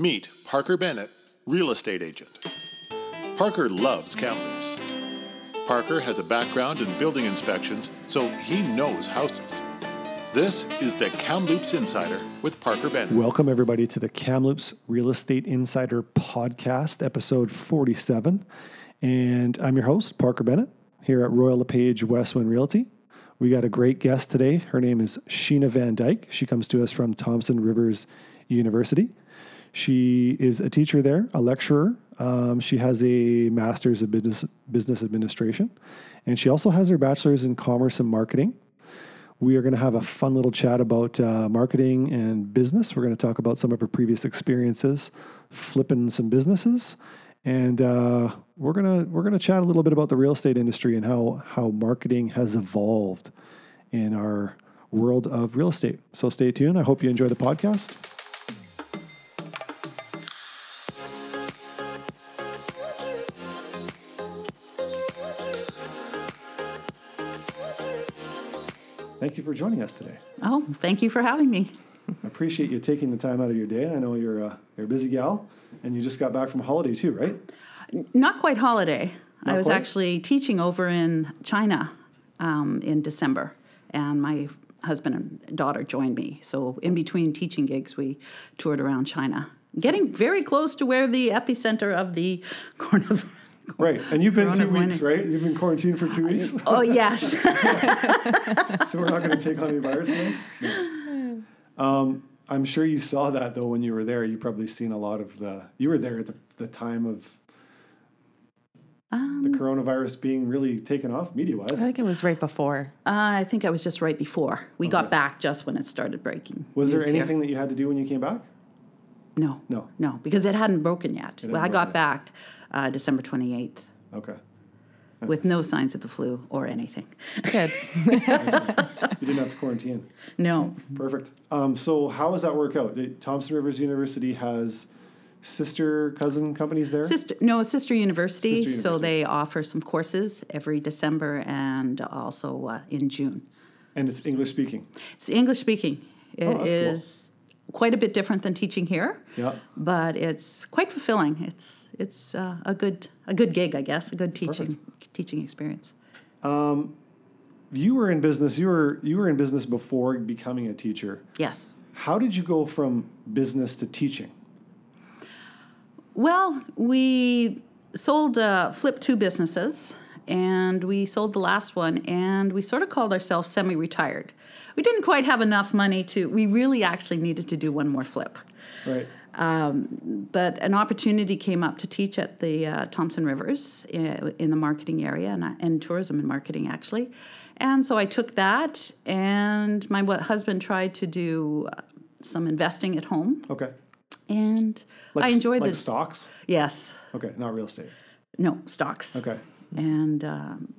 Meet Parker Bennett, real estate agent. Parker loves Kamloops. Parker has a background in building inspections, so he knows houses. This is the Kamloops Insider with Parker Bennett. Welcome, everybody, to the Kamloops Real Estate Insider Podcast, episode 47. And I'm your host, Parker Bennett, here at Royal LePage Westwind Realty. We got a great guest today. Her name is Sheena Van Dyk. She comes to us from Thompson Rivers University. She is a teacher there, a lecturer. Um, she has a master's of business, business administration, and she also has her bachelor's in commerce and marketing. We are going to have a fun little chat about uh, marketing and business. We're going to talk about some of her previous experiences flipping some businesses, and uh, we're gonna we're gonna chat a little bit about the real estate industry and how how marketing has evolved in our world of real estate. So stay tuned. I hope you enjoy the podcast. Thank you for joining us today. Oh, thank you for having me. I appreciate you taking the time out of your day. I know you're a, you're a busy gal, and you just got back from holiday too, right? Not quite holiday. Not I was quite? actually teaching over in China um, in December, and my husband and daughter joined me. So, in between teaching gigs, we toured around China, getting very close to where the epicenter of the coronavirus. Right. And you've been two weeks, right? You've been quarantined for two weeks, Oh yes, so we're not going to take on any virus then. No. Um, I'm sure you saw that though when you were there. You probably seen a lot of the. You were there at the, the time of Um, the coronavirus being really taken off media wise. I think it was right before. Uh, I think I was just right before we Okay. got back, just when it started breaking. Was there news here. anything that you had to do when you came back? No, No. no, because it hadn't broken yet. hadn't Well, I broken got back uh, December twenty eighth. Okay. with no signs of the flu or anything. Good. You didn't have to quarantine. No. Perfect. Um, so how does that work out? The Thompson Rivers University has sister cousin companies there. Sister, no, sister university, Sister So they offer some courses every December and also uh, in June. and it's English speaking. It's English speaking. It Oh, that's is quite a bit different than teaching here, Yeah. but it's quite fulfilling. It's it's uh, a good a good gig, I guess, a good teaching teaching experience. You were in business. You were you were in business before becoming a teacher. Yes. How did you go from business to teaching? Well, we sold, uh, flipped two businesses, and we sold the last one, and we sort of called ourselves semi retired. We didn't quite have enough money to, we really actually needed to do one more flip. Right. But an opportunity came up to teach at the uh, Thompson Rivers in, in the marketing area and, and tourism and marketing, actually. And so I took that, and my husband tried to do uh, some investing at home, Okay. and Like, I enjoyed like this. stocks. Yes. Okay, not real estate. No, stocks. Okay. And um,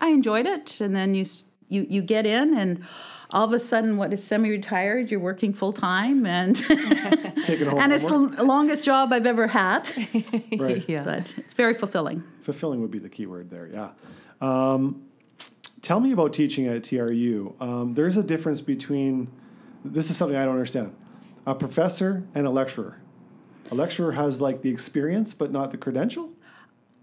I enjoyed it. And then you, you, you get in, and all of a sudden, what is semi retired? You're working full time, and, Taking and it's the longest job I've ever had. right. yeah. But it's very fulfilling. Fulfilling would be the key word there. Yeah. Um, tell me about teaching at TRU. Um, there's a difference between. This is something I don't understand. A professor and a lecturer. A lecturer has like the experience, but not the credential.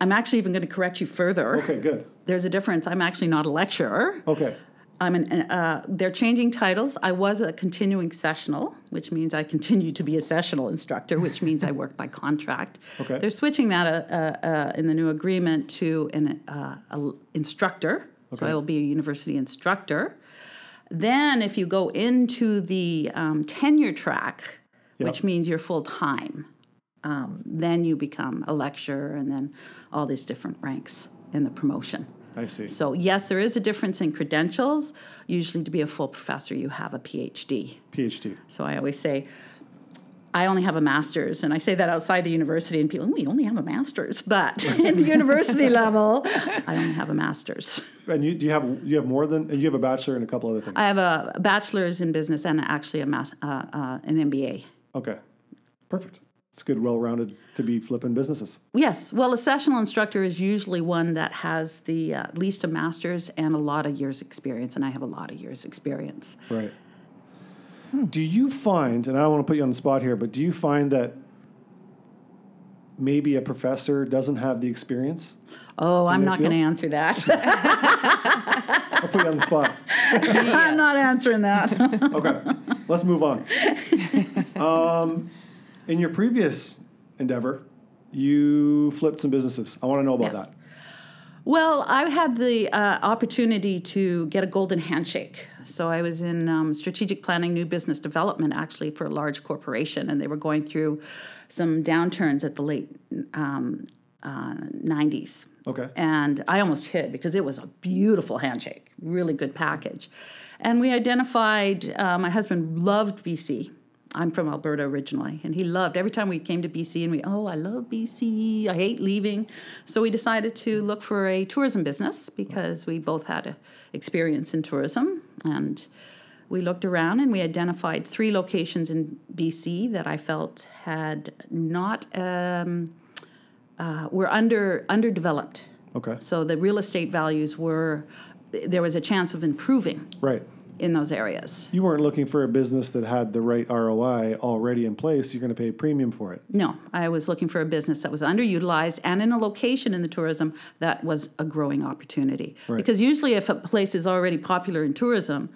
I'm actually even going to correct you further. Okay, good. There's a difference. I'm actually not a lecturer. Okay. I'm an, uh, they're changing titles. I was a continuing sessional, which means I continue to be a sessional instructor, which means I work by contract. Okay. They're switching that uh, uh, uh, in the new agreement to an uh, a instructor. So I will be a university instructor. Then, if you go into the um, tenure track, Yep. which means you're full time, um, then you become a lecturer, and then all these different ranks in the promotion. I see. So, yes, there is a difference in credentials. Usually, to be a full professor, you have a PhD. PhD. So, I always say, I only have a master's, and I say that outside the university, and people, we only have a master's, but at the university level, I only have a master's. And you do you have you have more than and you have a bachelor and a couple other things. I have a bachelor's in business and actually a mas- uh, uh, an MBA. okay. Perfect. It's good, well rounded to be flipping businesses. Yes, well, a sessional instructor is usually one that has the uh, at least a master's and a lot of years experience, and I have a lot of years experience. Right. Do you find, and I don't want to put you on the spot here, but do you find that maybe a professor doesn't have the experience? Oh, I'm not going to answer that. I'll put you on the spot. I'm not answering that. Okay, let's move on. Um, in your previous endeavor, you flipped some businesses. I want to know about Yes. that. Well, I had the uh, opportunity to get a golden handshake. So I was in um, strategic planning, new business development, actually for a large corporation, and they were going through some downturns at the late um, uh, 90s. Okay. And I almost hid because it was a beautiful handshake, really good package. And we identified, uh, my husband loved BC. I'm from Alberta originally, and he loved every time we came to BC and we, oh, I love BC, I hate leaving. So we decided to look for a tourism business because we both had a experience in tourism. And we looked around and we identified three locations in BC that I felt had not, um, uh, were under underdeveloped. Okay. So the real estate values were, there was a chance of improving Right. In those areas. You weren't looking for a business that had the right ROI already in place. You're going to pay a premium for it. No, I was looking for a business that was underutilized and in a location in the tourism that was a growing opportunity. Right. Because usually, if a place is already popular in tourism,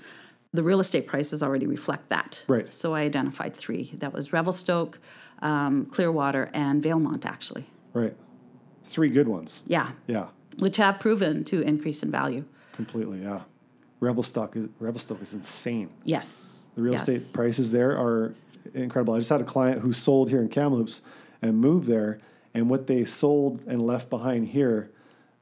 the real estate prices already reflect that. Right. So I identified three. That was Revelstoke, um, Clearwater, and Valemount, actually. Right. Three good ones. Yeah, Yeah. which have proven to increase in value. Completely. Yeah. Revelstoke is Revelstoke is insane. Yes. The real Yes. estate prices there are incredible. I just had a client who sold here in Kamloops and moved there, and what they sold and left behind here,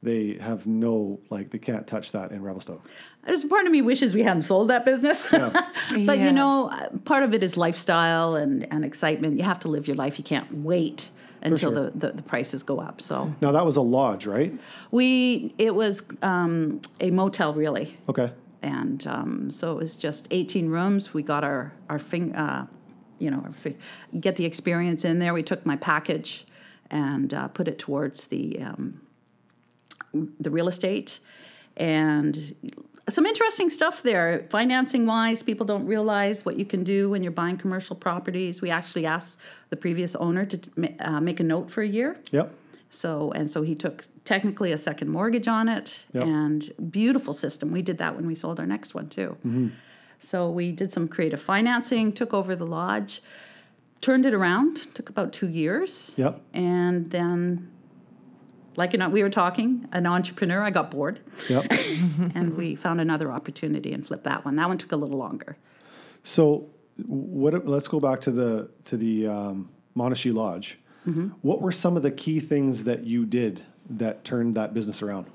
they have no like they can't touch that in Revelstoke. There's part of me wishes we hadn't sold that business. but Yeah. you know, uh, part of it is lifestyle and, and excitement. You have to live your life. You can't wait until sure. the, the, the prices go up. So Now that was a lodge, right? we it was um, a motel really, Okay. And um, so it was just 18 rooms. We got our our fing, uh, you know, fi- get the experience in there. We took my package and uh, put it towards the um, the real estate and some interesting stuff there financing wise people don't realize what you can do when you're buying commercial properties we actually asked the previous owner to uh, make a note for a year Yep. So and so he took technically a second mortgage on it Yep. and beautiful system we did that when we sold our next one too so we did some creative financing took over the lodge turned it around took about two years Yep. and then like you know, we were talking an entrepreneur i got bored Yep. and we found another opportunity and flipped that one that one took a little longer So, what? Let's go back to the to the um, Monashee Lodge. Mm-hmm. What were some of the key things that you did that turned that business around?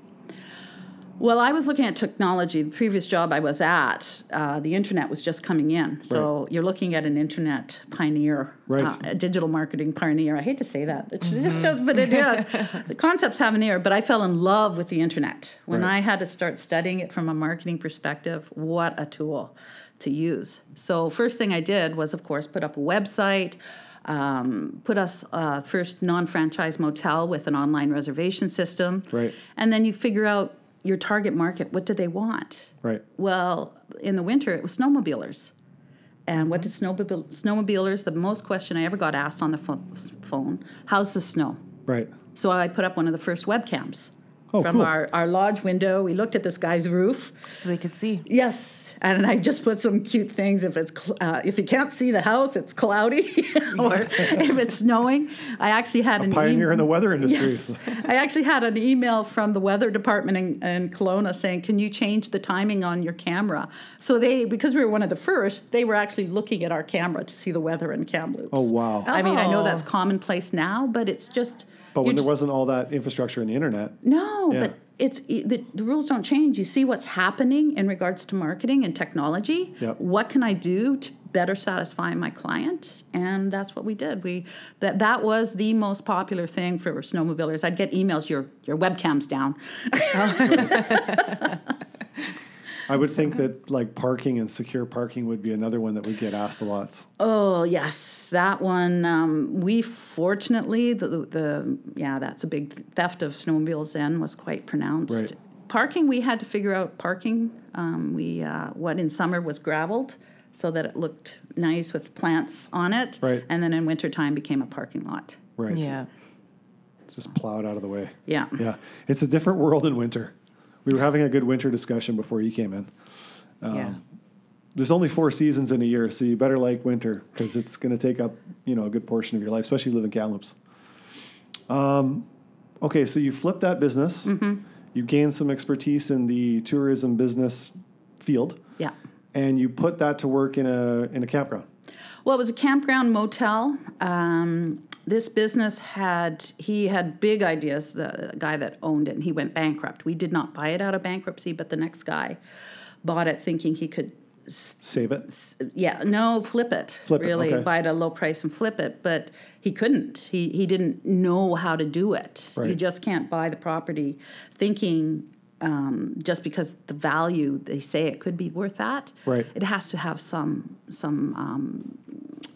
well i was looking at technology. The previous job i was at uh, the internet was just coming in. So you're looking at an internet pioneer Right. uh, a digital marketing pioneer. I hate to say that. It's just does but it is. The concepts have an ear but i fell in love with the internet. When Right. i had to start studying it from a marketing perspective what a tool to use. So first thing i did was of course put up a website um, put us uh, first non-franchise motel with an online reservation system Right. and then you figure out your target market what do they want Right. well in the winter it was snowmobilers and what did snowmobil- snowmobilers the most question i ever got asked on the pho- phone how's the snow Right. so i put up one of the first webcams Oh, from cool. our, our lodge window we looked at this guy's roof so they could see. Yes, and I just put some cute things. If it's cl- uh, if you can't see the house, it's cloudy, or if it's snowing. I actually had an email Pioneer em- in the weather industry. Yes, I actually had an email from the weather department in, in Kelowna saying, "Can you change the timing on your camera?" So they, because we were one of the first, they were actually looking at our camera to see the weather in Kamloops. Oh wow. I mean, I know Oh. that's commonplace now, but it's just. But when you're there wasn't all that infrastructure in the internet, no, Yeah. but it's the, the rules don't change. You see what's happening in regards to marketing and technology. Yep. What can I do to better satisfy my client? And that's what we did. We that that was the most popular thing for snowmobilers. I'd get emails, your your webcam's down. I would think that like parking and secure parking would be another one that would get asked a lot. Oh yes, that one. Um, we fortunately the, the the yeah that's a big theft of snowmobiles. Then was quite pronounced. Right. Parking we had to figure out parking. Um, we uh, what in summer was gravelled, so that it looked nice with plants on it. Right. And then in wintertime became a parking lot. Right. Yeah. Just plowed out of the way. Yeah. Yeah. It's a different world in winter. We were having a good winter discussion before you came in. yeah. There's only four seasons in a year, so you better like winter because it's going to take up you know a good portion of your life, especially if you live in Kamloops. Um, okay, so you flipped that business. Mm-hmm. You gained some expertise in the tourism business field, Yeah. and you put that to work in a in a campground. Well, it was a campground motel. Um, this business had he had big ideas. The guy that owned it, and he went bankrupt. We did not buy it out of bankruptcy, but the next guy bought it, thinking he could Save it. yeah, no, flip it. Flip it, really, okay. buy it at a low price and flip it. But he couldn't. He he didn't know how to do it. You Right. just can't buy the property thinking um, just because the value they say it could be worth that. Right. It has to have some some um,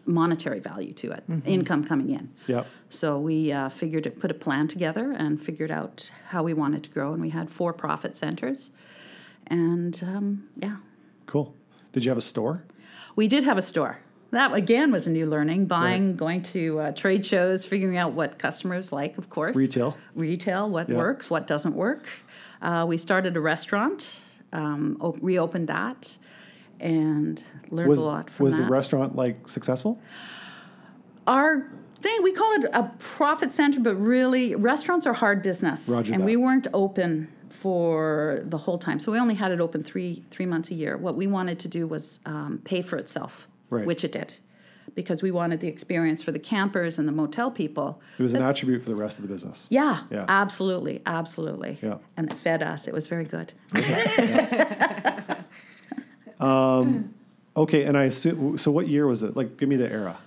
monetary value to it, Mm-hmm. income coming in. Yep. So we uh, figured it, put a plan together and figured out how we wanted to grow, and we had four profit centers, and um, yeah, Cool. Did you have a store? we did have a store. That again was a new learning. Buying, going to uh, trade shows, figuring out what customers like, of course. Retail. Retail, what Yeah. works, what doesn't work. Uh, we started a restaurant, um, op- reopened that, and learned Was a lot from was that. the restaurant like successful? Our thing, we call it a profit center, but really restaurants are hard business. Roger and that. we weren't open for the whole time. So we only had it open three three months a year. What we wanted to do was um, pay for itself, Right. which it did. Because we wanted the experience for the campers and the motel people. It was an attribute for the rest of the business. Yeah, Yeah. absolutely, absolutely. Yeah. And it fed us. It was very good. Okay, and I assume. So, what year was it? Like, give me the era.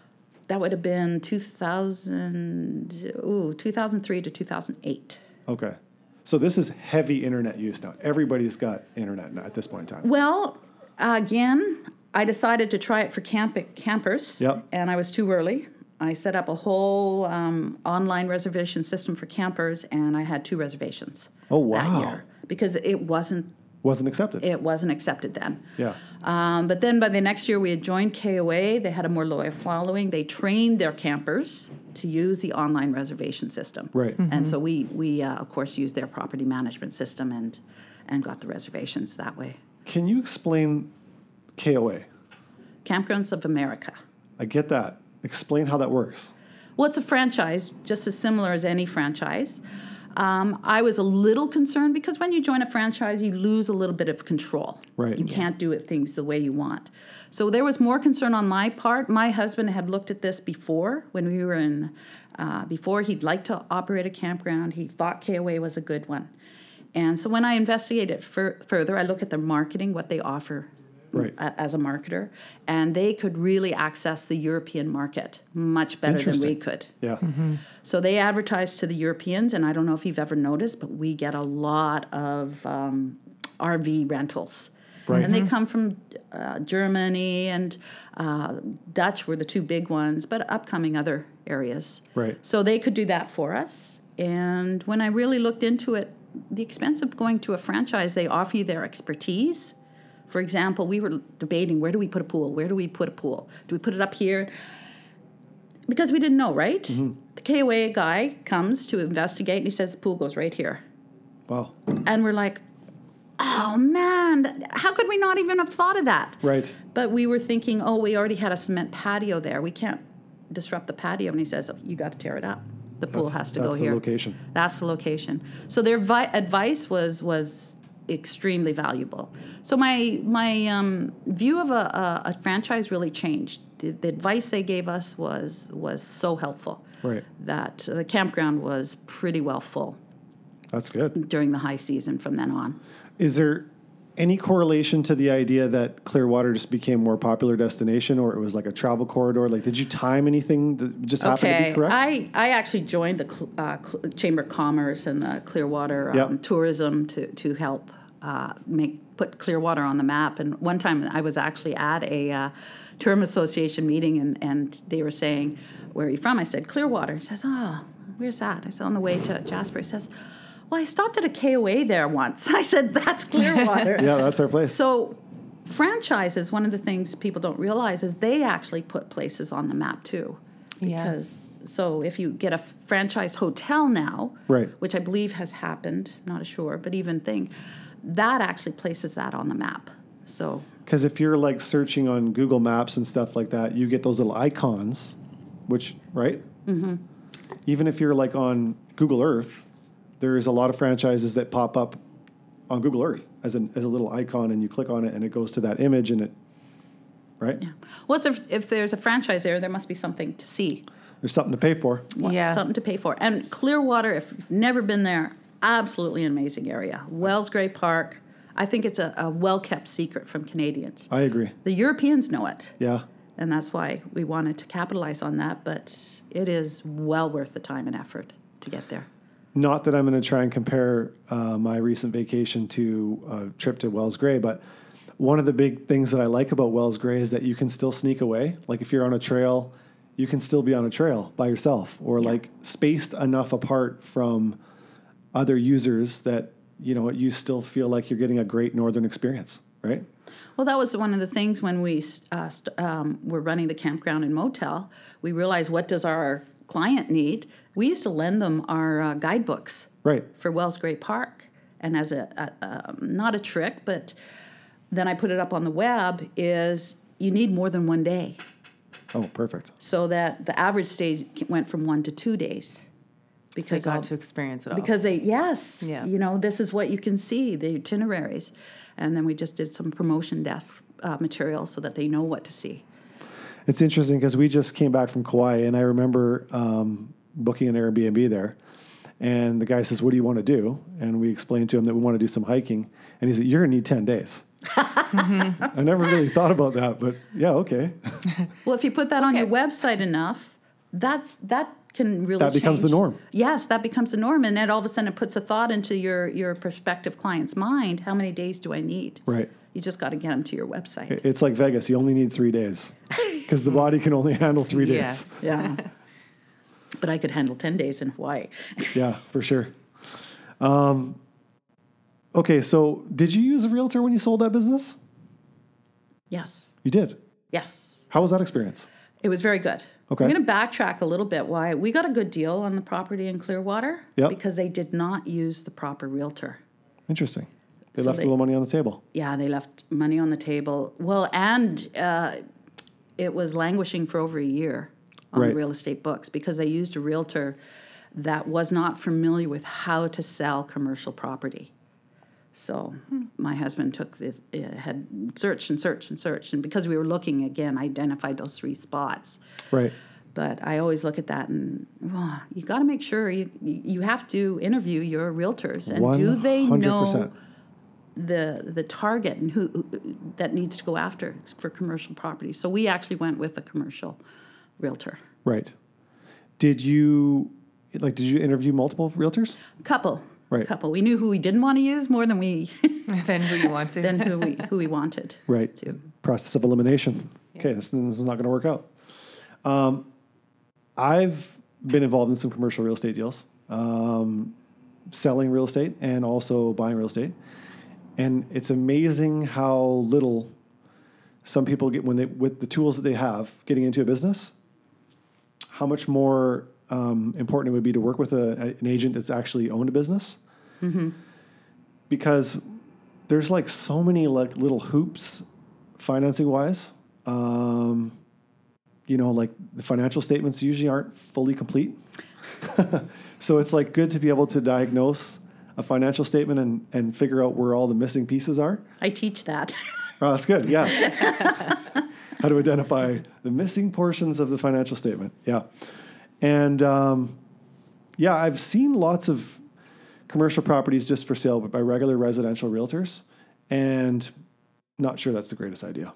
That would have been 2000, ooh, 2003 to 2008. Okay, so this is heavy internet use now. Everybody's got internet now at this point in time. Well, again, I decided to try it for camp- campers, Yep. and I was too early. I set up a whole um, online reservation system for campers, and I had two reservations. Oh, wow. That year because it wasn't Wasn't accepted. it wasn't accepted then. yeah. Um, but then by the next year, we had joined KOA. They had a more loyal following. They trained their campers to use the online reservation system. Right. And so we, we uh, of course, used their property management system and, and got the reservations that way. Can you explain KOA? Kampgrounds of America. I get that. Explain how that works. Well, it's a franchise, just as similar as any franchise. Um, I was a little concerned because when you join a franchise, you lose a little bit of control. Right. You can't do it things the way you want. So there was more concern on my part. My husband had looked at this before when we were in, uh, before he'd like to operate a campground. He thought KOA was a good one. And so when I investigated fur- further, I look at their marketing, what they offer Right. a- as a marketer, and they could really access the European market much better than we could. Yeah. So they advertise to the Europeans, and I don't know if you've ever noticed, but we get a lot of um, RV rentals. Right. And they come from uh, Germany and uh, Dutch were the two big ones, but upcoming other areas. Right. So they could do that for us. And when I really looked into it, the expense of going to a franchise, they offer you their expertise. For example, we were debating where do we put a pool? Where do we put a pool? Do we put it up here? Because we didn't know, right? Mm-hmm. The KOA guy comes to investigate and he says the pool goes right here. Wow. And we're like, oh man, how could we not even have thought of that? Right. But we were thinking, oh, we already had a cement patio there. We can't disrupt the patio. And he says, you got to tear it up. The pool That's- has to go here. that's the location. That's the location. So their vi- advice was was extremely valuable. So my my um, view of a, a, a franchise really changed. The, the advice they gave us was was so helpful. Right. That the campground was pretty well full That's good. during the high season from then on. Is there any correlation to the idea that Clearwater just became a more popular destination or it was like a travel corridor? Like, did you time anything that just happened to be correct? I, I actually joined the uh, Chamber of Commerce and the Clearwater um, Yep. tourism to, to help uh, make put Clearwater on the map. And one time I was actually at a uh, tourism association meeting and, and they were saying, "Where are you from?" I said, "Clearwater." He says, "Oh, where's that?" I said, "On the way to Jasper." He says, "Well, I stopped at a KOA there once." I said, "That's Clearwater." yeah, that's our place. So franchises, one of the things people don't realize is they actually put places on the map too. Yeah. Because so if you get a franchise hotel now, Right. which I believe has happened, not sure, but even thing, that actually places that on the map. So Because if you're like searching on Google Maps and stuff like that, you get those little icons, which right. Mm-hmm. Even if you're like on Google Earth, there's a lot of franchises that pop up on Google Earth as an as a little icon, and you click on it, and it goes to that image, and it right. yeah. Well, so if, if there's a franchise there, there must be something to see. There's something to pay for. Yeah. Something to pay for. And Clearwater, if you've never been there, absolutely an amazing area. Wells Gray Park. I think it's a, a well kept secret from Canadians. I agree. The Europeans know it. Yeah. and that's why we wanted to capitalize on that. But it is well worth the time and effort to get there. Not that I'm going to try and compare uh, my recent vacation to a trip to Wells Gray, but one of the big things that I like about Wells Gray is that you can still sneak away. Like if you're on a trail, you can still be on a trail by yourself or like spaced enough apart from other users that you know you still feel like you're getting a great northern experience, right? Well, that was one of the things when we uh, st- um, were running the campground and motel. We realized what does our client need. We used to lend them our uh, guidebooks Right. for Wells Gray Park, and as a, a um, not a trick, but then I put it up on the web. Is you need more than one day, Oh, perfect. so that the average stay went from one to two days. They Because got all- to experience it all. because they yes Yeah. you know this is what you can see the itineraries and then we just did some promotion desk uh, material so that they know what to see It's interesting because we just came back from Kauai, and I remember um, booking an Airbnb there. And the guy says, "What do you want to do?" And we explained to him that we want to do some hiking. And he said, "You're gonna need ten days." I never really thought about that, but yeah, okay. well if you put that on your website enough that's that can really That becomes the norm. yes that becomes the norm and then all of a sudden it puts a thought into your your prospective client's mind how many days do i need Right. you just got to get them to your website It's like Vegas. You only need three days because the body can only handle three days. Yes. yeah but i could handle 10 days in hawaii Yeah, for sure. Um, okay, so did you use a realtor when you sold that business? yes You did. yes How was that experience? It was very good. Okay. I'm going to backtrack a little bit. Why we got a good deal on the property in Clearwater Yep. because they did not use the proper realtor. Interesting. They So left they- a little money on the table. Yeah, they left money on the table. Well, and uh, it was languishing for over a year on Right. the real estate books because they used a realtor that was not familiar with how to sell commercial property. So my husband took the uh, had searched and searched and searched, and because we were looking again, identified those three spots. Right. But I always look at that and well, you got to make sure you you have to interview your realtors and do they know the the target and who, who that needs to go after for commercial property. So we actually went with a commercial realtor. Right. Did you like? Did you interview multiple realtors? A Couple, Right. couple. We knew who we didn't want to use more than we then who you want to. than who we who we wanted. Right. To. Process of elimination. Okay, this, this is not going to work out. Um, I've been involved in some commercial real estate deals, um, selling real estate and also buying real estate, and it's amazing how little some people get when they with the tools that they have getting into a business. How much more um, important it would be to work with a, an agent that's actually owned a business, because there's like so many like little hoops financing wise. Um, you know, like the financial statements usually aren't fully complete. so it's like good to be able to diagnose a financial statement and, and figure out where all the missing pieces are. I teach that. Oh, that's good. Yeah. How to identify the missing portions of the financial statement. Yeah. And um, yeah, I've seen lots of commercial properties just for sale but by regular residential realtors, and not sure that's the greatest idea.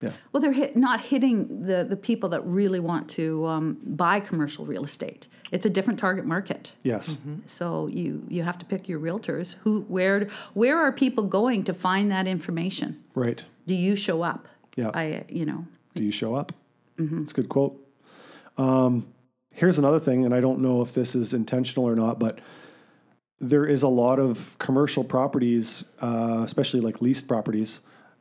Yeah. Well, they're hit, not hitting the, the people that really want to um, buy commercial real estate. It's a different target market. Yes. So you you have to pick your realtors. Who where where are people going to find that information? Right. Do you show up? Yeah. I you know Do you show up? It's a good quote. Um, here's another thing, and I don't know if this is intentional or not, but there is a lot of commercial properties, uh, especially like leased properties,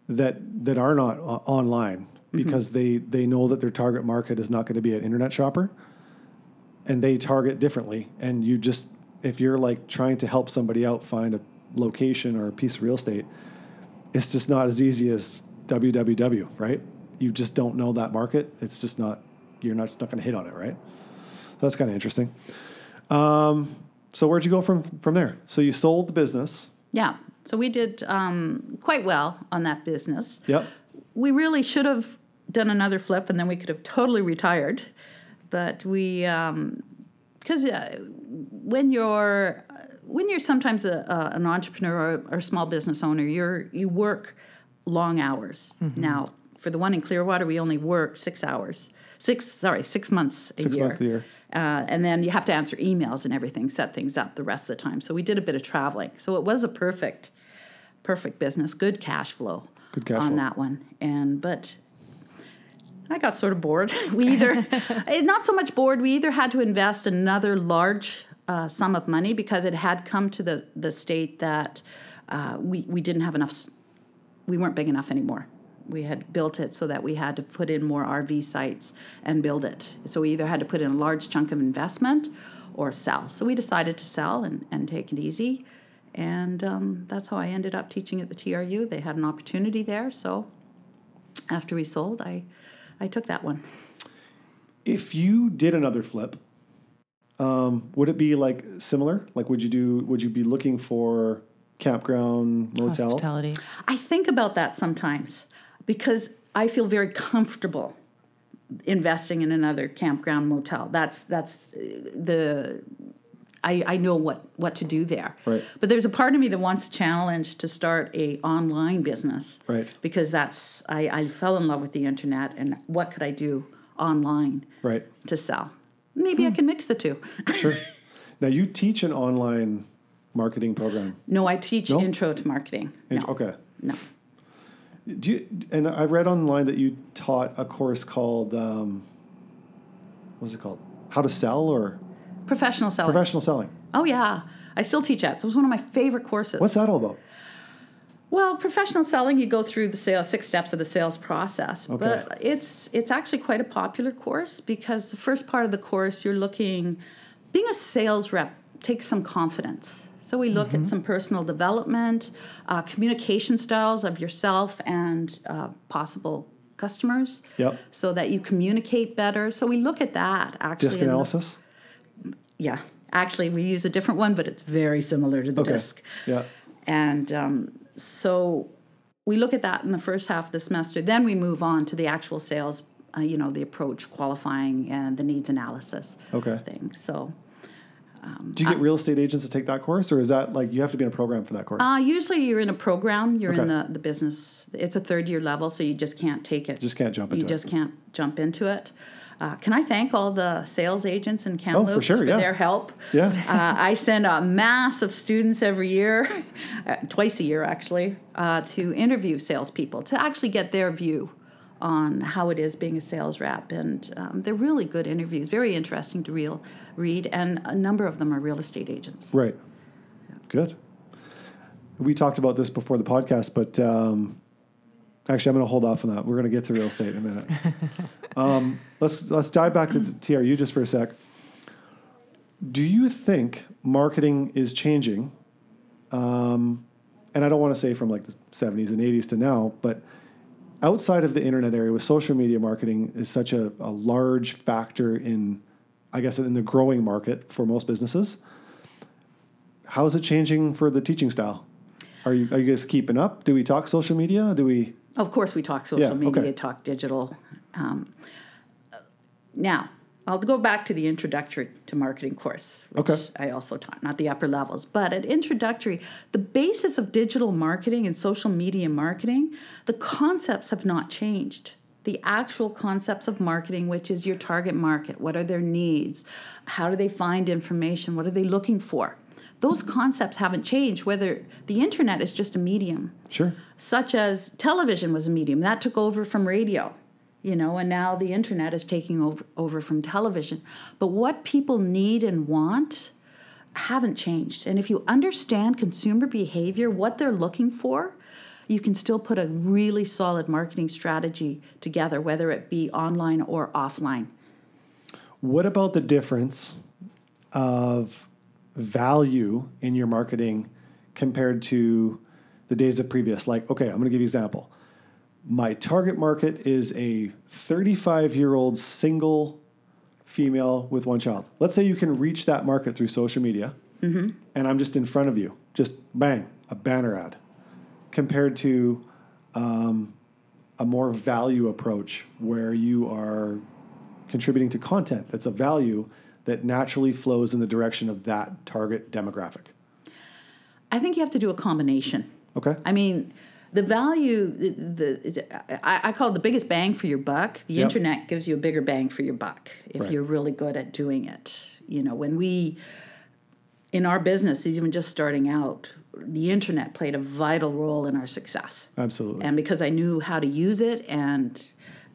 that that are not o- online because they they know that their target market is not going to be an internet shopper and they target differently. And you just if you're like trying to help somebody out find a location or a piece of real estate it's just not as easy as www right? You just don't know that market. It's just not you're not not going to hit on it right that's kind of interesting um, so where'd you go from from there so you sold the business Yeah. So we did um, quite well on that business. yep We really should have done another flip, and then we could have totally retired. But we, because uh, when you're when you're sometimes a, an entrepreneur or, or a small business owner, you're you work long hours. Now, for the one in Clearwater, we only work six hours, six sorry, six months a Six year. months a year. Uh, and then you have to answer emails and everything, set things up the rest of the time. So we did a bit of traveling. So it was a perfect, perfect business, good cash flow Good cash on flow. that one. And but I got sort of bored. We either eh, not so much bored. We either had to invest another large uh, sum of money because it had come to the the state that uh, we we didn't have enough. We weren't big enough anymore. We had built it so that we had to put in more RV sites and build it. So we either had to put in a large chunk of investment or sell. So we decided to sell and, and take it easy. And um, that's how I ended up teaching at the TRU. They had an opportunity there. So after we sold, I, I took that one. if you did another flip, um, would it be like similar? Like, would you do? Would you be looking for campground, motel? Hospitality. I think about that sometimes because I feel very comfortable investing in another campground motel. That's that's uh, the I, I know what what to do there. Right. But there's a part of me that wants to challenge to start a online business. Right. Because that's I, I fell in love with the internet and what could I do online Right. to sell? Maybe I can mix the two. Sure. now you teach an online marketing program. no, I teach No? intro to marketing. No. Okay. No. Do you, and I read online that you taught a course called um, what's it called? How to sell or Professional selling. professional selling. Oh yeah, I still teach that. It was one of my favorite courses. What's that all about? Well, professional selling, you go through the sales six steps of the sales process, okay. but it's it's actually quite a popular course because the first part of the course you're looking, being a sales rep takes some confidence. So we look Mm-hmm. at some personal development, uh, communication styles of yourself and uh, possible customers, Yep. so that you communicate better. So we look at that actually. Disc in the- analysis. yeah, actually, we use a different one, but it's very similar to the Okay. disc. Yeah. And um, so we look at that in the first half of the semester. Then we move on to the actual sales, uh, you know, the approach, qualifying, and the needs analysis Okay. thing. So Do you get real estate agents to take that course, or is that like you have to be in a program for that course? uh, usually you're in a program, you're in the, the business. It's a third year level, so you just can't take it. Just can't jump You into it. just can't jump into it. Uh, can I thank all the sales agents in Kamloops Oh, sure, yeah. their help? Yeah. uh, I send a mass of students every year, uh, twice a year actually, uh, to interview salespeople to actually get their view on how it is being a sales rep. And um, they're really good interviews, very interesting to real, read, and a number of them are real estate agents. Right. Good. We talked about this before the podcast, but um, actually, I'm going to hold off on that. We're going to get to real estate in a minute. um, let's let's dive back to TRU just for a sec. Do you think marketing is changing? Um, and I don't want to say from like the 70s and 80s to now, but outside of the internet area, with social media marketing is such a, a large factor in, I guess, in the growing market for most businesses. How is it changing for the teaching style? Are you are you guys keeping up? Do we talk social media? Do we? Of course, we talk social Yeah, media, okay. talk digital. Um, now, I'll go back to the introductory to marketing course, which Okay. I also taught, not the upper levels, but at introductory, the basis of digital marketing and social media marketing, the concepts have not changed. The actual concepts of marketing, which is your target market, what are their needs, how do they find information, what are they looking for? Those concepts haven't changed, whether the internet is just a medium Sure. such as television was a medium that took over from radio you know and now the internet is taking over, over from television but what people need and want haven't changed and if you understand consumer behavior what they're looking for you can still put a really solid marketing strategy together, whether it be online or offline. What about the difference of value in your marketing compared to the days of previous? Like, okay, I'm going to give you an example. My target market is a 35 year old single female with one child. Let's say you can reach that market through social media, and I'm just in front of you, just bang, a banner ad, compared to um, a more value approach where you are contributing to content that's a value that naturally flows in the direction of that target demographic. I think you have to do a combination. Okay. I mean, the value, the, the I, I call it the biggest bang for your buck. The Yep. internet gives you a bigger bang for your buck if Right. you're really good at doing it. You know, when we, in our business, even just starting out, the internet played a vital role in our success. Absolutely. And because I knew how to use it and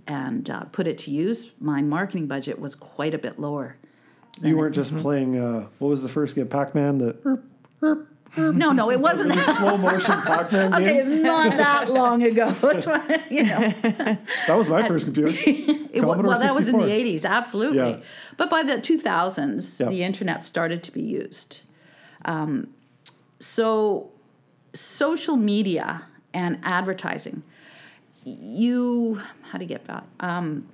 and uh, put it to use, my marketing budget was quite a bit lower. you weren't just playing, uh, what was the first game? Pac Man? The erp, erp, No, no, it wasn't. that slow motion Pac Man okay, it's not that long ago. You know. That was my first computer. It, well, that was in the 80s, absolutely. Yeah. But by the 2000s, Yeah. the internet started to be used. Um, so, social media and advertising, you, how do you get that? Um,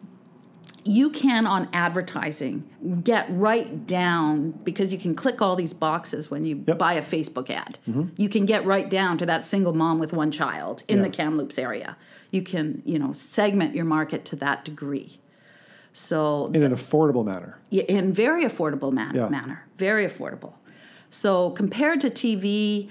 you can on advertising get right down because you can click all these boxes when you Yep. Mm-hmm. buy a Facebook ad. You can get right down to that single mom with one child in Yeah. the Kamloops area. You can, you know, segment your market to that degree. So In an affordable manner. yeah, in very affordable man- Yeah. manner, very affordable. So compared to TV,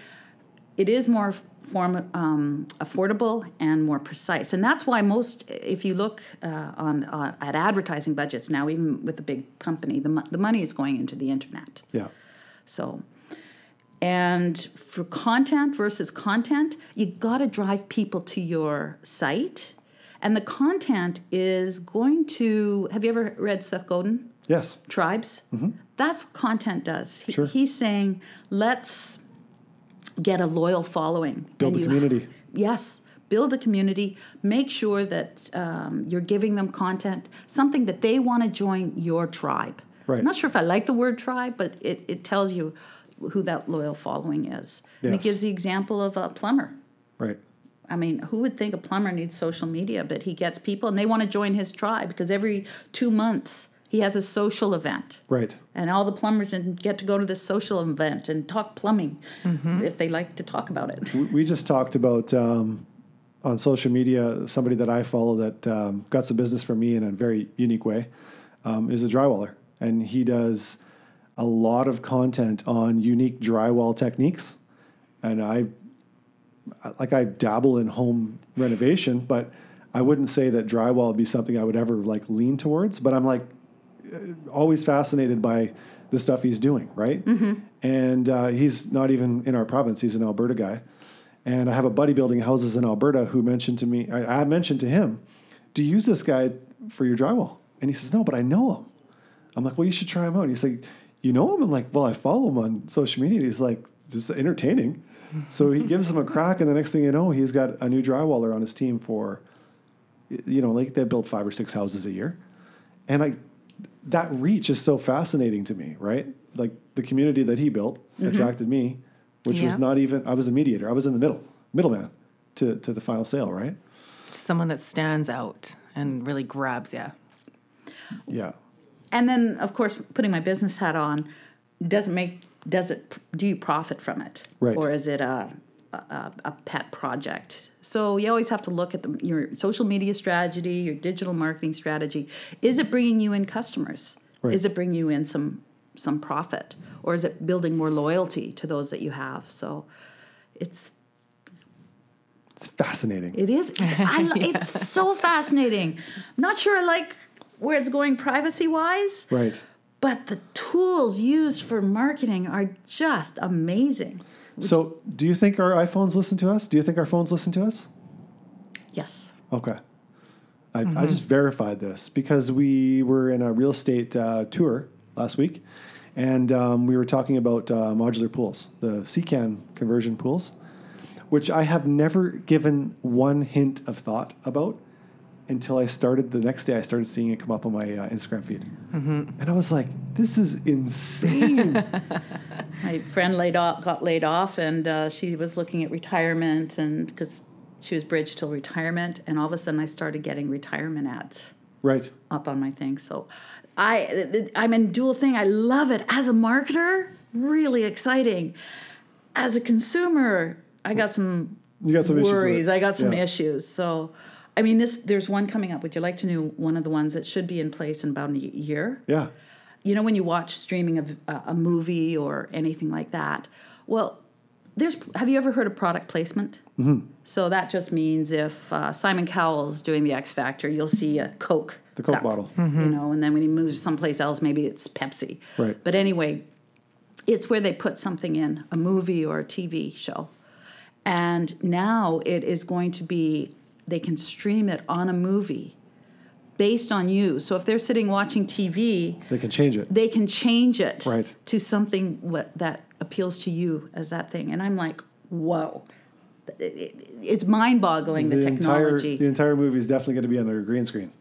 it is more form, um, affordable and more precise, and that's why most, if you look uh, on uh, at advertising budgets now, even with a big company, the mo- the money is going into the internet. Yeah. So, and for content versus content, you got to drive people to your site. And the content is going to. Have you ever read Seth Godin? Yes. Tribes? That's what content does. He, Mm-hmm. Sure. He's saying, let's get a loyal following. Build And a you- community. Yes, build a community. Make sure that um, you're giving them content, something that they want to join your tribe. Right. I'm not sure if I like the word tribe, but it, it tells you who that loyal following is. And it gives the example of a plumber. Right. I mean, who would think a plumber needs social media? But he gets people and they want to join his tribe because every two months he has a social event. Right. And all the plumbers get to go to this social event and talk plumbing if they like to talk about it. We- We just talked about um, on social media somebody that I follow that um, got some business from me in a very unique way um, is a drywaller, and he does a lot of content on unique drywall techniques. And I, like, I dabble in home renovation, but I wouldn't say that drywall would be something I would ever like lean towards. But I'm like always fascinated by the stuff he's doing, right? And uh, he's not even in our province; he's an Alberta guy. And I have a buddy building houses in Alberta who mentioned to me, I, I mentioned to him, "Do you use this guy for your drywall?" And he says, "No, but I know him." I'm like, "Well, you should try him out." And He's like, "You know him?" I'm like, "Well, I follow him on social media." He's like, "Just entertaining." So he gives him a crack, and the next thing you know, he's got a new drywaller on his team for, you know, like they build five or six houses a year, and I that reach is so fascinating to me, right? Like the community that he built mm-hmm. attracted me, which was not even I was a mediator. I was in the middle, middleman to to the final sale, right? Someone that stands out and really grabs yeah. Yeah. And then, of course, putting my business hat on doesn't make does it do you profit from it Right. or is it a, a a pet project? So you always have to look at the, your social media strategy, your digital marketing strategy. Is it bringing you in customers? Right. Is it bringing you in some some profit, or is it building more loyalty to those that you have? So it's It's fascinating. it is I, li- it's so fascinating. I'm not sure I like where it's going privacy wise. right. But the tools used for marketing are just amazing. So, do you think our iPhones listen to us? Do you think our phones listen to us? Yes. Okay. I, I just verified this because we were in a real estate uh, tour last week, and um, we were talking about uh, modular pools, the CCAN conversion pools. which I have never given one hint of thought about until I started the next day. I started seeing it come up on my uh, Instagram feed, and I was like, "This is insane." My friend laid off, got laid off, and uh, she was looking at retirement, and because she was bridged till retirement, and all of a sudden I started getting retirement ads right? up on my thing. So I I'm in dual thing. I love it as a marketer. Really exciting. As a consumer, I got some You got some worries. I got some Yeah. issues. So. I mean, this. There's one coming up. Would you like to know one of the ones that should be in place in about a year? Yeah, you know when you watch streaming of a, a movie or anything like that well there's have you ever heard of product placement mm-hmm. so that just means if uh, simon cowell's doing the x factor you'll see a coke The Coke cup, bottle. you know and then when he moves someplace else maybe it's pepsi Right. but anyway it's where they put something in a movie or a tv show and now it is going to be they can stream it on a movie based on you so if they're sitting watching tv they can change it. they can change it Right. to something what, that appeals to you as that thing. And I'm like, whoa. It- it- It's mind boggling, the, entire technology. the entire movie is definitely going to be under a green screen.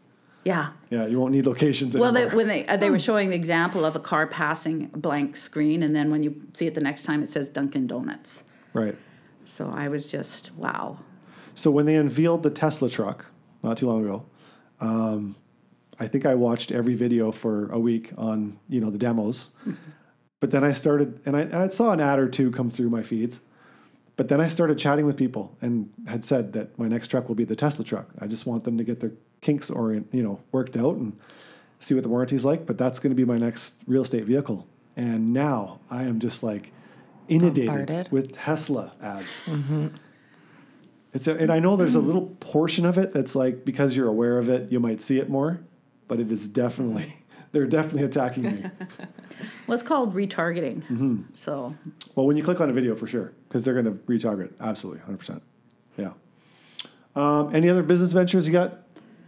yeah. Yeah, you won't need locations Well, they, when they, uh, they were showing the example of a car passing a blank screen, and then when you see it the next time, it says Dunkin' Donuts. right. So I was just, wow. So when they unveiled the Tesla truck not too long ago, um, I think I watched every video for a week on you know the demos. but then I started, and I, and I saw an ad or two come through my feeds. But then I started chatting with people and had said that my next truck will be the Tesla truck. I just want them to get their kinks orient, you know, worked out and see what the warranty's like. But that's going to be my next real estate vehicle. And now I am just like inundated Bombarded. with Tesla ads. It's a, and I know there's a little portion of it that's like because you're aware of it, you might see it more, but it is definitely they're definitely attacking me. Well, it's called retargeting. Mm-hmm. So well, when you click on a video, for sure, because they're going to retarget. Absolutely, hundred percent. Yeah. Um, any other business ventures you got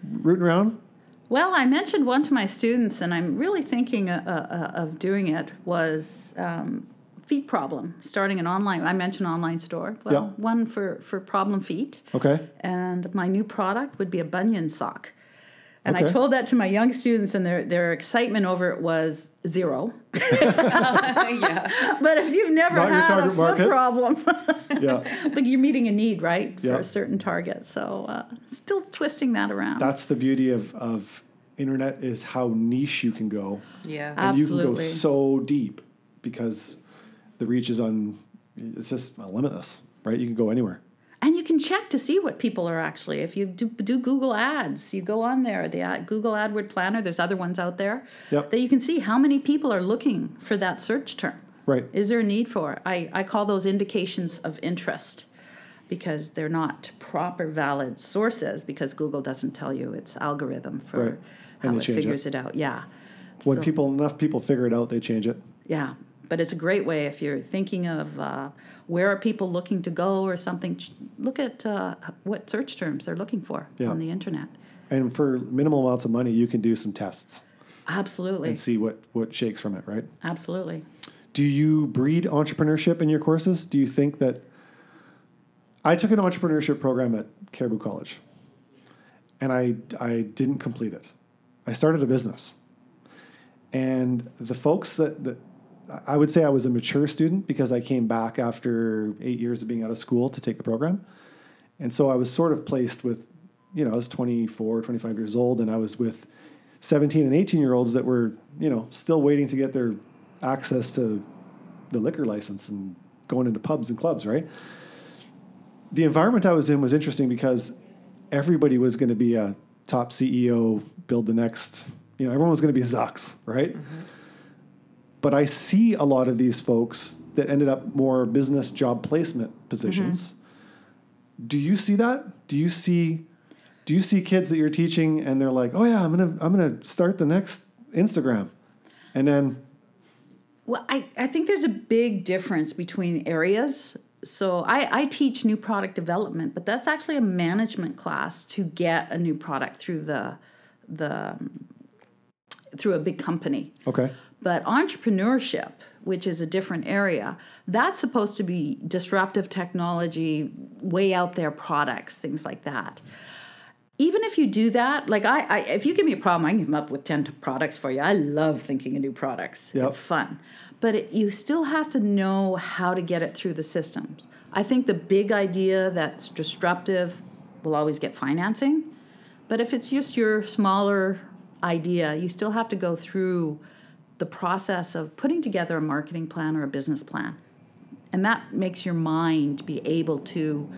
rooting around? Well, I mentioned one to my students, and I'm really thinking uh, uh, of doing it. Was um, feet problem starting an online? I mentioned online store. Well, Yeah. one for for problem feet, Okay. and my new product would be a bunion sock. And I told that to my young students, and their their excitement over it was zero. yeah. But if you've never Not had a foot market. problem, Yeah. but you're meeting a need, right, for Yeah. a certain target. So uh, still twisting that around. That's the beauty of of internet is how niche you can go, Yeah. and you can go so deep because the reach is on. It's just limitless, right? You can go anywhere. And you can check to see what people are actually. If you do, do Google Ads, you go on there, the ad, Google AdWord Planner. There's other ones out there Yep. that you can see how many people are looking for that search term. Right. Is there a need for it? I, I call those indications of interest because they're not proper valid sources because Google doesn't tell you its algorithm for Right. How it change it. figures it. out. Yeah. When So- people enough people figure it out, they change it. yeah, but it's a great way if you're thinking of uh, where are people looking to go or something. Look at uh, what search terms they're looking for Yeah. on the internet. And for minimal amounts of money, you can do some tests Absolutely, and see what what shakes from it, right? absolutely. Do you breed entrepreneurship in your courses? Do you think that I took an entrepreneurship program at Cariboo College and I I didn't complete it. I started a business. And the folks that, that I would say I was a mature student because I came back after eight years of being out of school to take the program. And so I was sort of placed with, you know, I was 24, 25 years old, and I was with 17 and 18 year olds that were, you know, still waiting to get their access to the liquor license and going into pubs and clubs, right? The environment I was in was interesting because everybody was going to be a top CEO, build the next, you know, everyone was going to be Zucks, right? Mm-hmm. But I see a lot of these folks that ended up more business job placement positions. Mm-hmm. Do you see that? Do you see do you see kids that you're teaching and they're like, "Oh yeah, I'm going to I'm going to start the next Instagram." And then Well, I, I think there's a big difference between areas. So I, I teach new product development, but that's actually a management class to get a new product through the the through a big company. okay. But entrepreneurship, which is a different area, that's supposed to be disruptive technology, way out there products, things like that. Even if you do that, like I, I if you give me a problem, I can come up with 10 products for you. I love thinking of new products. Yep. It's fun. But it, you still have to know how to get it through the systems. I think the big idea that's disruptive will always get financing. But if it's just your smaller idea, you still have to go through the process of putting together a marketing plan or a business plan. And that makes your mind be able to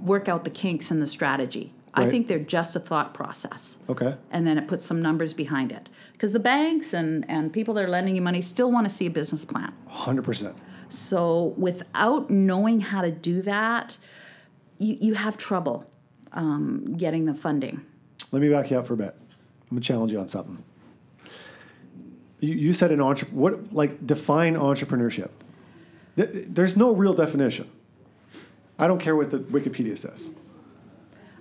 work out the kinks in the strategy. I think they're just a thought process. Okay. And then it puts some numbers behind it. Because the banks and, and people that are lending you money still want to see a business plan. 100%. So without knowing how to do that, you, you have trouble um, getting the funding. Let me back you up for a bit. I'm gonna challenge you on something. You, you said an entrepreneur. what like define entrepreneurship. Th- There's no real definition. I don't care what the Wikipedia says.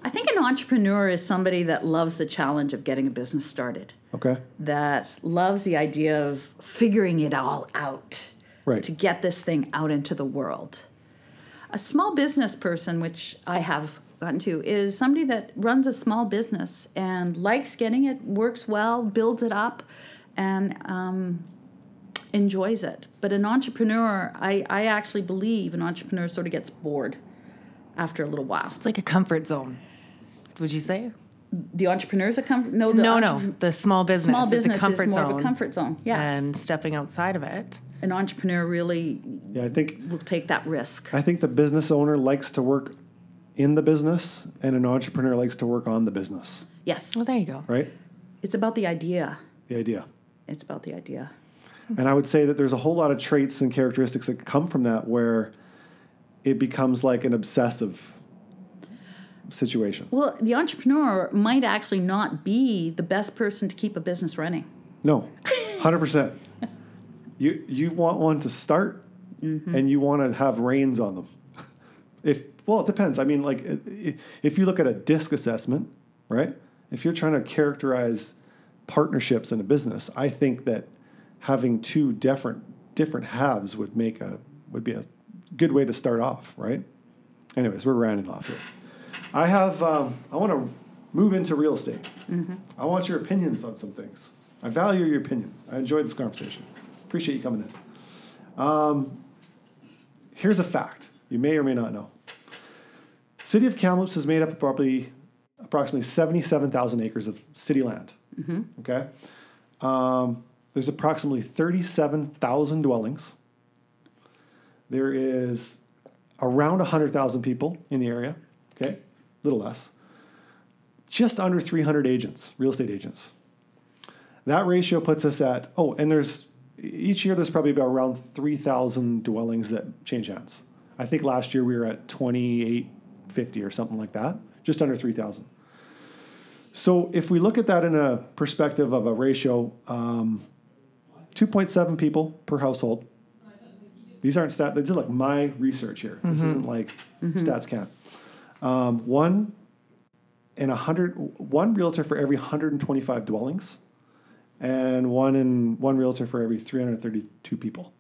I think an entrepreneur is somebody that loves the challenge of getting a business started, Okay. that loves the idea of figuring it all out Right. to get this thing out into the world. A small business person, which I have gotten to, is somebody that runs a small business and likes getting it, works well, builds it up, and um, enjoys it. But an entrepreneur, I, I actually believe an entrepreneur sort of gets bored after a little while. It's like a comfort zone. Would you say? The entrepreneur's a comfort. No, the no, entrep- no. The small business. Small it's business a comfort is more zone. of a comfort zone. Yes, And stepping outside of it. an entrepreneur really Yeah, I think will take that risk. I think the business owner likes to work in the business, and an entrepreneur likes to work on the business. Yes, Well, there you go. Right. it's about the idea. The idea. It's about the idea. And I would say that there's a whole lot of traits and characteristics that come from that where it becomes like an obsessive situation. Well, the entrepreneur might actually not be the best person to keep a business running. No, hundred percent. You you want one to start, mm-hmm. and you want to have reins on them. If well, it depends. I mean, like if you look at a disc assessment, right? If you're trying to characterize partnerships in a business, I think that having two different different halves would make a would be a good way to start off, right? Anyways, we're rounding off here. I have um, I want to move into real estate. I want your opinions on some things. I value your opinion. I enjoyed this conversation. Appreciate you coming in. Um, here's a fact you may or may not know. City of Kamloops is made up of probably approximately 77,000 acres of city land. Okay. Um, there's approximately 37,000 dwellings. There is around 100,000 people in the area. Okay. A little less. Just under 300 agents, real estate agents. That ratio puts us at, oh, and there's each year there's probably about around 3,000 dwellings that change hands. I think last year we were at 2850 or something like that, just under 3,000. So if we look at that in a perspective of a ratio, um, 2.7 people per household. These aren't stats, these are like my research here. This isn't like stats can't. Um, one in a hundred, one realtor for every 125 dwellings and one in one realtor for every 332 people.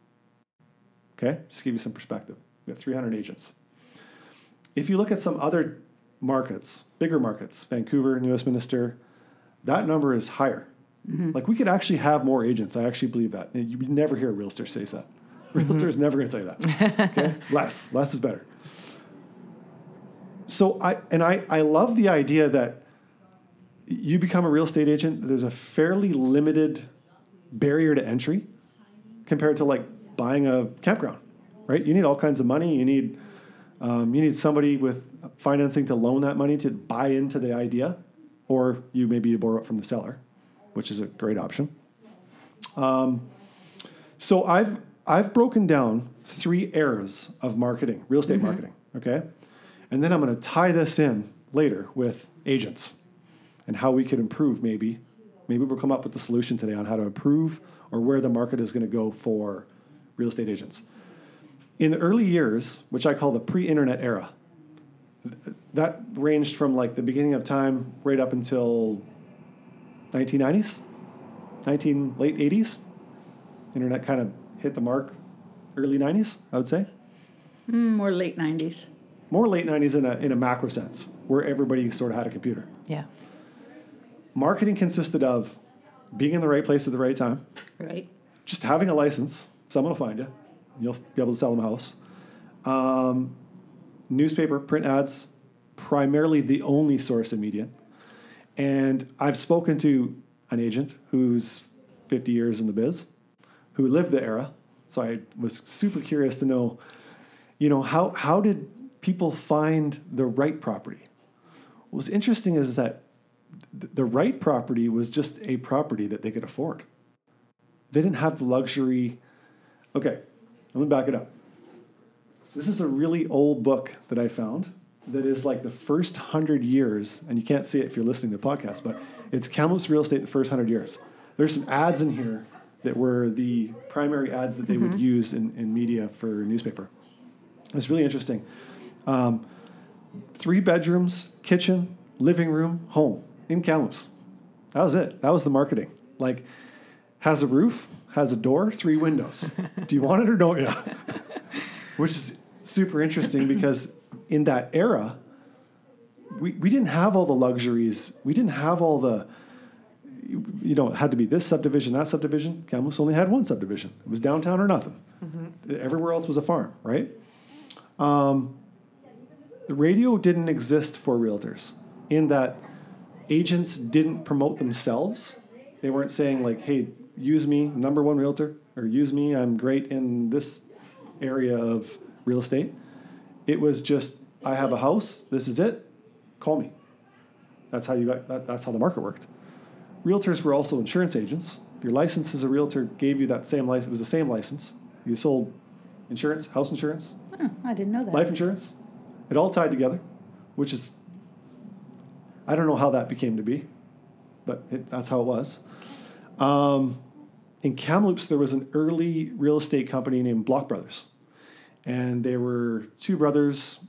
Okay, just to give you some perspective. We have 300 agents. If you look at some other markets, bigger markets, Vancouver, New Westminster, that number is higher. Mm-hmm. Like we could actually have more agents. I actually believe that. And You never hear a realtor say that. Mm-hmm. Realtor is never going to say that. Okay, less, less is better. So I and I I love the idea that you become a real estate agent. There's a fairly limited barrier to entry compared to like buying a campground, right? You need all kinds of money. You need um, you need somebody with financing to loan that money to buy into the idea, or you maybe borrow it from the seller, which is a great option. Um, so I've I've broken down three eras of marketing, real estate marketing. Okay, and then I'm going to tie this in later with agents and how we could improve. Maybe maybe we'll come up with the solution today on how to improve or where the market is going to go for real estate agents. In the early years, which I call the pre-internet era, th- that ranged from like the beginning of time right up until 1990s, 19 late 80s. internet kind of hit the mark early 90s, I would say. Mm, more late 90s. More late 90s in a, in a macro sense, where everybody sort of had a computer. Yeah. Marketing consisted of being in the right place at the right time, Right. just having a license, someone will find you, you'll be able to sell them a house. Um, newspaper, print ads, primarily the only source of media. And I've spoken to an agent who's 50 years in the biz, who lived the era. So I was super curious to know, you know, how, how did people find the right property? What was interesting is that th- the right property was just a property that they could afford. They didn't have the luxury. Okay, let me back it up. This is a really old book that I found that is like the first hundred years, and you can't see it if you're listening to the podcast, but it's Kamloops Real Estate the first hundred years. There's some ads in here that were the primary ads that they would use in, in media for newspaper. It's really interesting. Um, three bedrooms, kitchen, living room, home in Kamloops. That was it. That was the marketing. Like, has a roof, has a door, three windows. Do you want it or don't you? Which is super interesting because in that era, we, we didn't have all the luxuries. We didn't have all the, you know, it had to be this subdivision, that subdivision. Kamloops only had one subdivision. It was downtown or nothing. Everywhere else was a farm, right? Um, the radio didn't exist for realtors in that agents didn't promote themselves. They weren't saying like, "Hey, use me, number one realtor," or "Use me, I'm great in this area of real estate." It was just, "I have a house. This is it. Call me." That's how you got. That, that's how the market worked. Realtors were also insurance agents. Your license as a realtor gave you that same license. It was the same license. You sold insurance, house insurance, Oh, I didn't know that. life insurance. It all tied together, which is, I don't know how that became to be, but it, that's how it was. Um, in Kamloops, there was an early real estate company named Block Brothers. And they were two brothers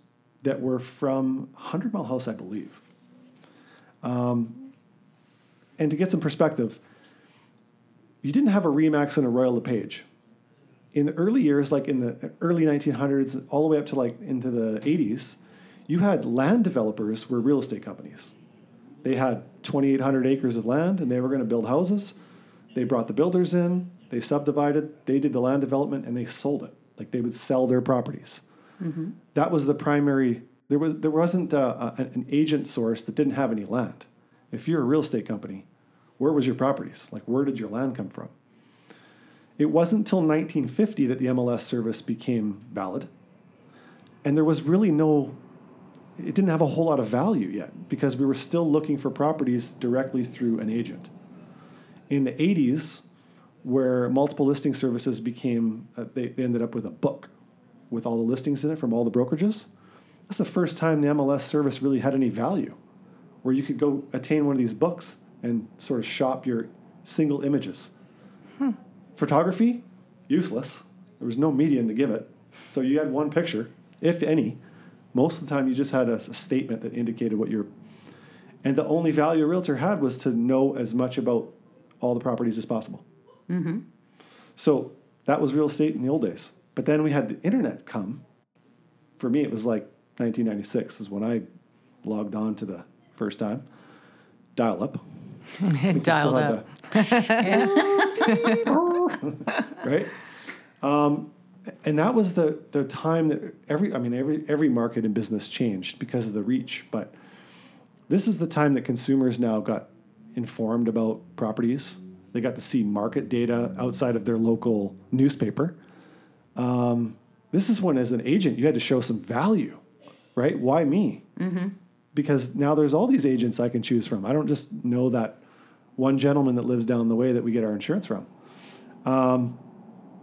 that were from 100 Mile House, I believe. Um, and to get some perspective, you didn't have a Remax and a Royal LePage in the early years, like in the early 1900s, all the way up to like into the 80s, you had land developers were real estate companies. They had 2,800 acres of land and they were going to build houses. They brought the builders in, they subdivided, they did the land development, and they sold it. Like they would sell their properties. Mm-hmm. That was the primary. There was there wasn't uh, a, a, an agent source that didn't have any land. If you're a real estate company, where was your properties? Like where did your land come from? It wasn't until 1950 that the MLS service became valid. And there was really no, it didn't have a whole lot of value yet because we were still looking for properties directly through an agent. In the 80s, where multiple listing services became, uh, they, they ended up with a book with all the listings in it from all the brokerages. That's the first time the MLS service really had any value, where you could go attain one of these books and sort of shop your single images. Photography, useless. There was no medium to give it. So you had one picture, if any. Most of the time, you just had a, a statement that indicated what your. And the only value a realtor had was to know as much about all the properties as possible. So that was real estate in the old days. But then we had the internet come. For me, it was like 1996 is when I logged on to the first time. Dial up. Dialed up. right? Um, and that was the the time that every I mean every every market and business changed because of the reach. But this is the time that consumers now got informed about properties. They got to see market data outside of their local newspaper. Um, this is when, as an agent, you had to show some value, right? Why me? Because now there's all these agents I can choose from. I don't just know that one gentleman that lives down the way that we get our insurance from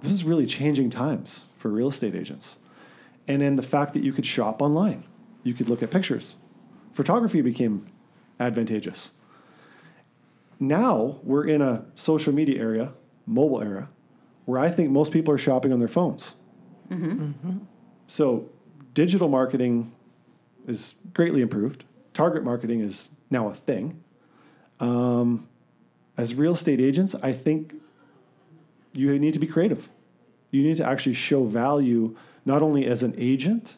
this is really changing times for real estate agents. And then the fact that you could shop online, you could look at pictures. Photography became advantageous. Now we're in a social media area, mobile era, where I think most people are shopping on their phones. So digital marketing is greatly improved. Target marketing is now a thing. Um, as real estate agents, I think you need to be creative. You need to actually show value not only as an agent,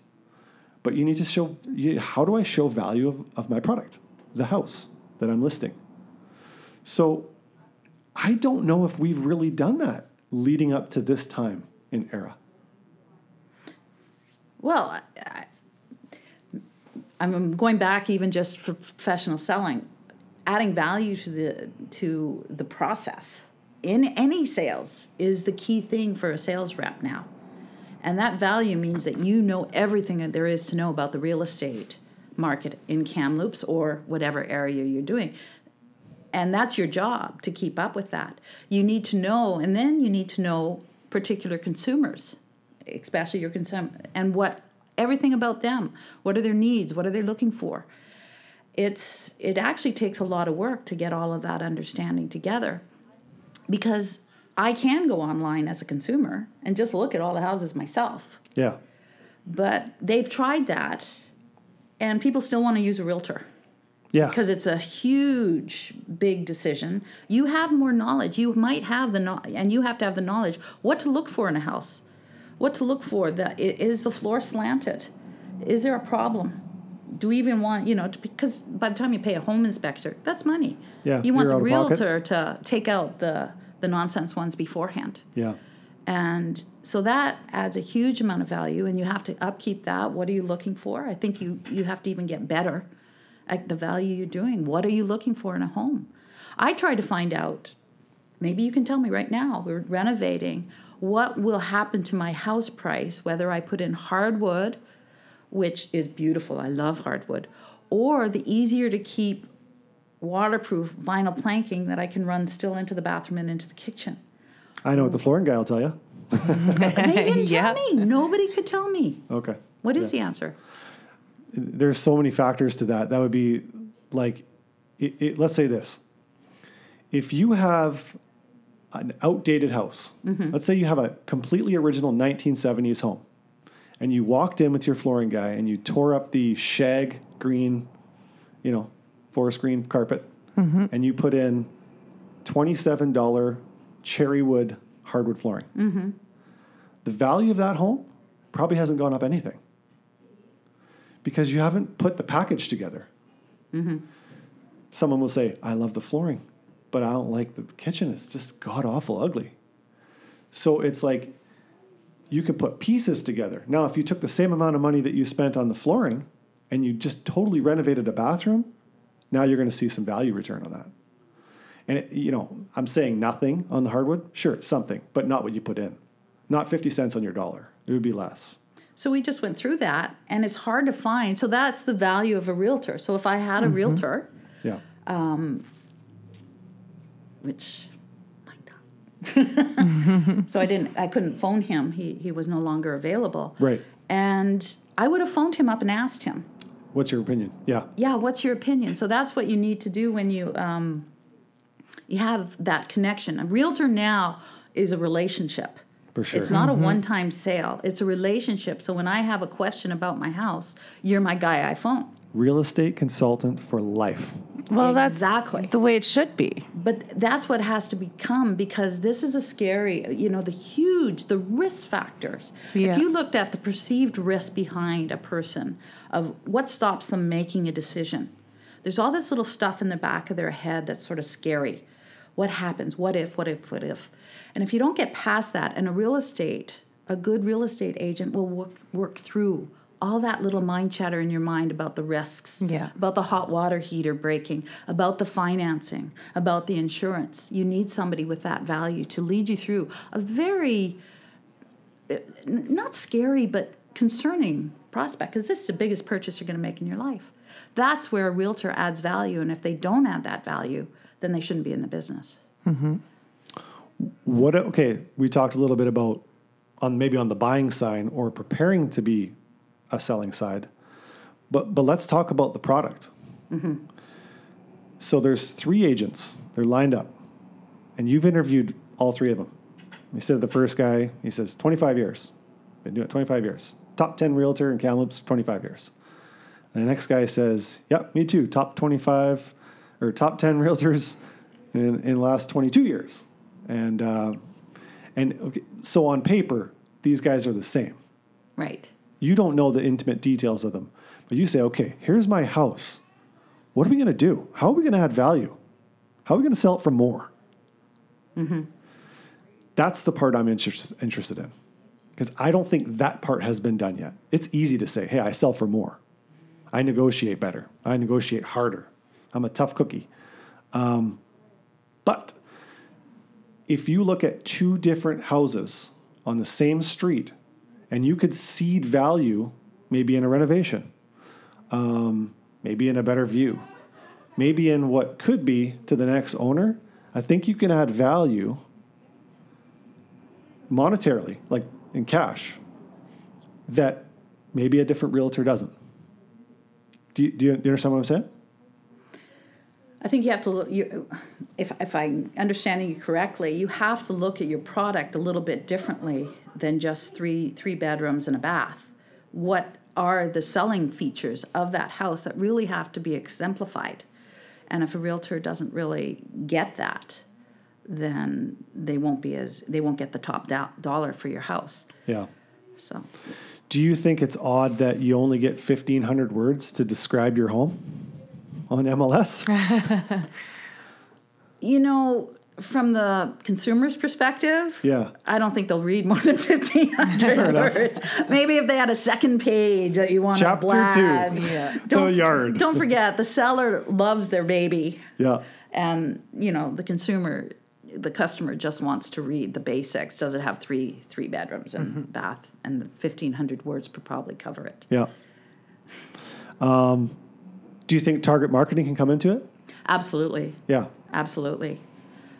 but you need to show you, how do I show value of, of my product, the house that I'm listing. So I don't know if we've really done that leading up to this time in era. Well, I, I'm going back even just for professional selling, adding value to the to the process in any sales is the key thing for a sales rep now. And that value means that you know everything that there is to know about the real estate market in Kamloops or whatever area you're doing. And that's your job to keep up with that. You need to know, and then you need to know particular consumers, especially your consumer, and what everything about them. What are their needs? What are they looking for? It's it actually takes a lot of work to get all of that understanding together because I can go online as a consumer and just look at all the houses myself. Yeah. But they've tried that and people still want to use a realtor Yeah. because it's a huge big decision. You have more knowledge. You might have the no- and you have to have the knowledge what to look for in a house. What to look for That is the floor slanted? Is there a problem? Do we even want, you know, to, because by the time you pay a home inspector, that's money. Yeah, You want the out of pocket. realtor to take out the the nonsense ones beforehand. yeah. And so that adds a huge amount of value, and you have to upkeep that. What are you looking for? I think you you have to even get better at the value you're doing. What are you looking for in a home? I try to find out. Maybe you can tell me right now. We're renovating. What will happen to my house price whether I put in hardwood, which is beautiful. I love hardwood, or the easier to keep waterproof vinyl planking that I can run still into the bathroom and into the kitchen. I know what the flooring guy will tell you. They didn't Yeah. tell me. Nobody could tell me. Okay. What is the answer? There's so many factors to that. That would be like, it, it, let's say this: if you have an outdated house, mm-hmm. let's say you have a completely original 1970s home, and you walked in with your flooring guy and you tore up the shag green, you know, forest green carpet, mm-hmm. and you put in twenty-seven dollar cherry wood hardwood flooring. Mm-hmm. The value of that home probably hasn't gone up anything because you haven't put the package together. Someone will say, I love the flooring, but I don't like the kitchen. It's just god awful ugly. So it's like you can put pieces together. Now, if you took the same amount of money that you spent on the flooring and you just totally renovated a bathroom, now you're going to see some value return on that. And, it, you know, I'm saying nothing on the hardwood. Sure, something, but not what you put in. Not 50 cents on your dollar. It would be less. So we just went through that, and it's hard to find. So that's the value of a realtor. So if I had a realtor, Yeah. which might not. so I didn't. I couldn't phone him. He he was no longer available. Right. And I would have phoned him up and asked him. What's your opinion? Yeah. yeah what's your opinion so that's what you need to do when you um, you have that connection a realtor now is a relationship For sure. it's not a mm-hmm. one-time sale it's a relationship so when i have a question about my house you're my guy i phone Real estate consultant for life. Well, that's Exactly. the way it should be. but that's what has to become because this is a scary you know the huge the risk factors Yeah. if you looked at the perceived risk behind a person of what stops them making a decision there's all this little stuff in the back of their head that's sort of scary what happens what if what if what if and if you don't get past that and a real estate a good real estate agent will work work through all that little mind chatter in your mind about the risks Yeah. about the hot water heater breaking, about the financing, about the insurance. You need somebody with that value to lead you through a very uh, not scary but concerning prospect because this is the biggest purchase you're going to make in your life. That's where a realtor adds value, and if they don't add that value, then they shouldn't be in the business. What okay, we talked a little bit about on maybe on the buying side or preparing to be a selling side. But but let's talk about the product. Mm-hmm. So there's three agents. They're lined up. And you've interviewed all three of them. You said the first guy, he says 25 years. Been doing it 25 years. Top 10 realtor in Kamloops, 25 years. And the next guy says, Yep, me too. Top 25 or top 10 realtors in, in the last 22 years. And, uh, And okay, so on paper, these guys are the same. Right. You don't know the intimate details of them, but you say, okay, here's my house. What are we going to do? How are we going to add value? How are we going to sell it for more? Mm-hmm. That's the part I'm interest, interested in. Because I don't think that part has been done yet. It's easy to say, hey, I sell for more. I negotiate better. I negotiate harder. I'm a tough cookie. Um, but if you look at two different houses on the same street and you could seed value maybe in a renovation, um, maybe in a better view, maybe in what could be to the next owner, I think you can add value monetarily, like in cash, that maybe a different realtor doesn't. Do you, do you, do you understand what I'm saying? I think you have to look. You, if if I'm understanding you correctly, you have to look at your product a little bit differently than just three three bedrooms and a bath. What are the selling features of that house that really have to be exemplified? And if a realtor doesn't really get that, then they won't be as they won't get the top do- dollar for your house. Yeah. So Do you think it's odd that you only get 1,500 words to describe your home on MLS? you know, from the consumer's perspective, Yeah. I don't think they'll read more than fifteen hundred words. Maybe if they had a second page that you want Chapter to blab. two. Yeah. Don't, The yard. Don't forget, the seller loves their baby, Yeah. and you know the consumer, the customer just wants to read the basics. Does it have three three bedrooms and Mm-hmm. bath? And the fifteen hundred words would probably cover it. Yeah. Um, do you think target marketing can come into it? Absolutely. Yeah. Absolutely.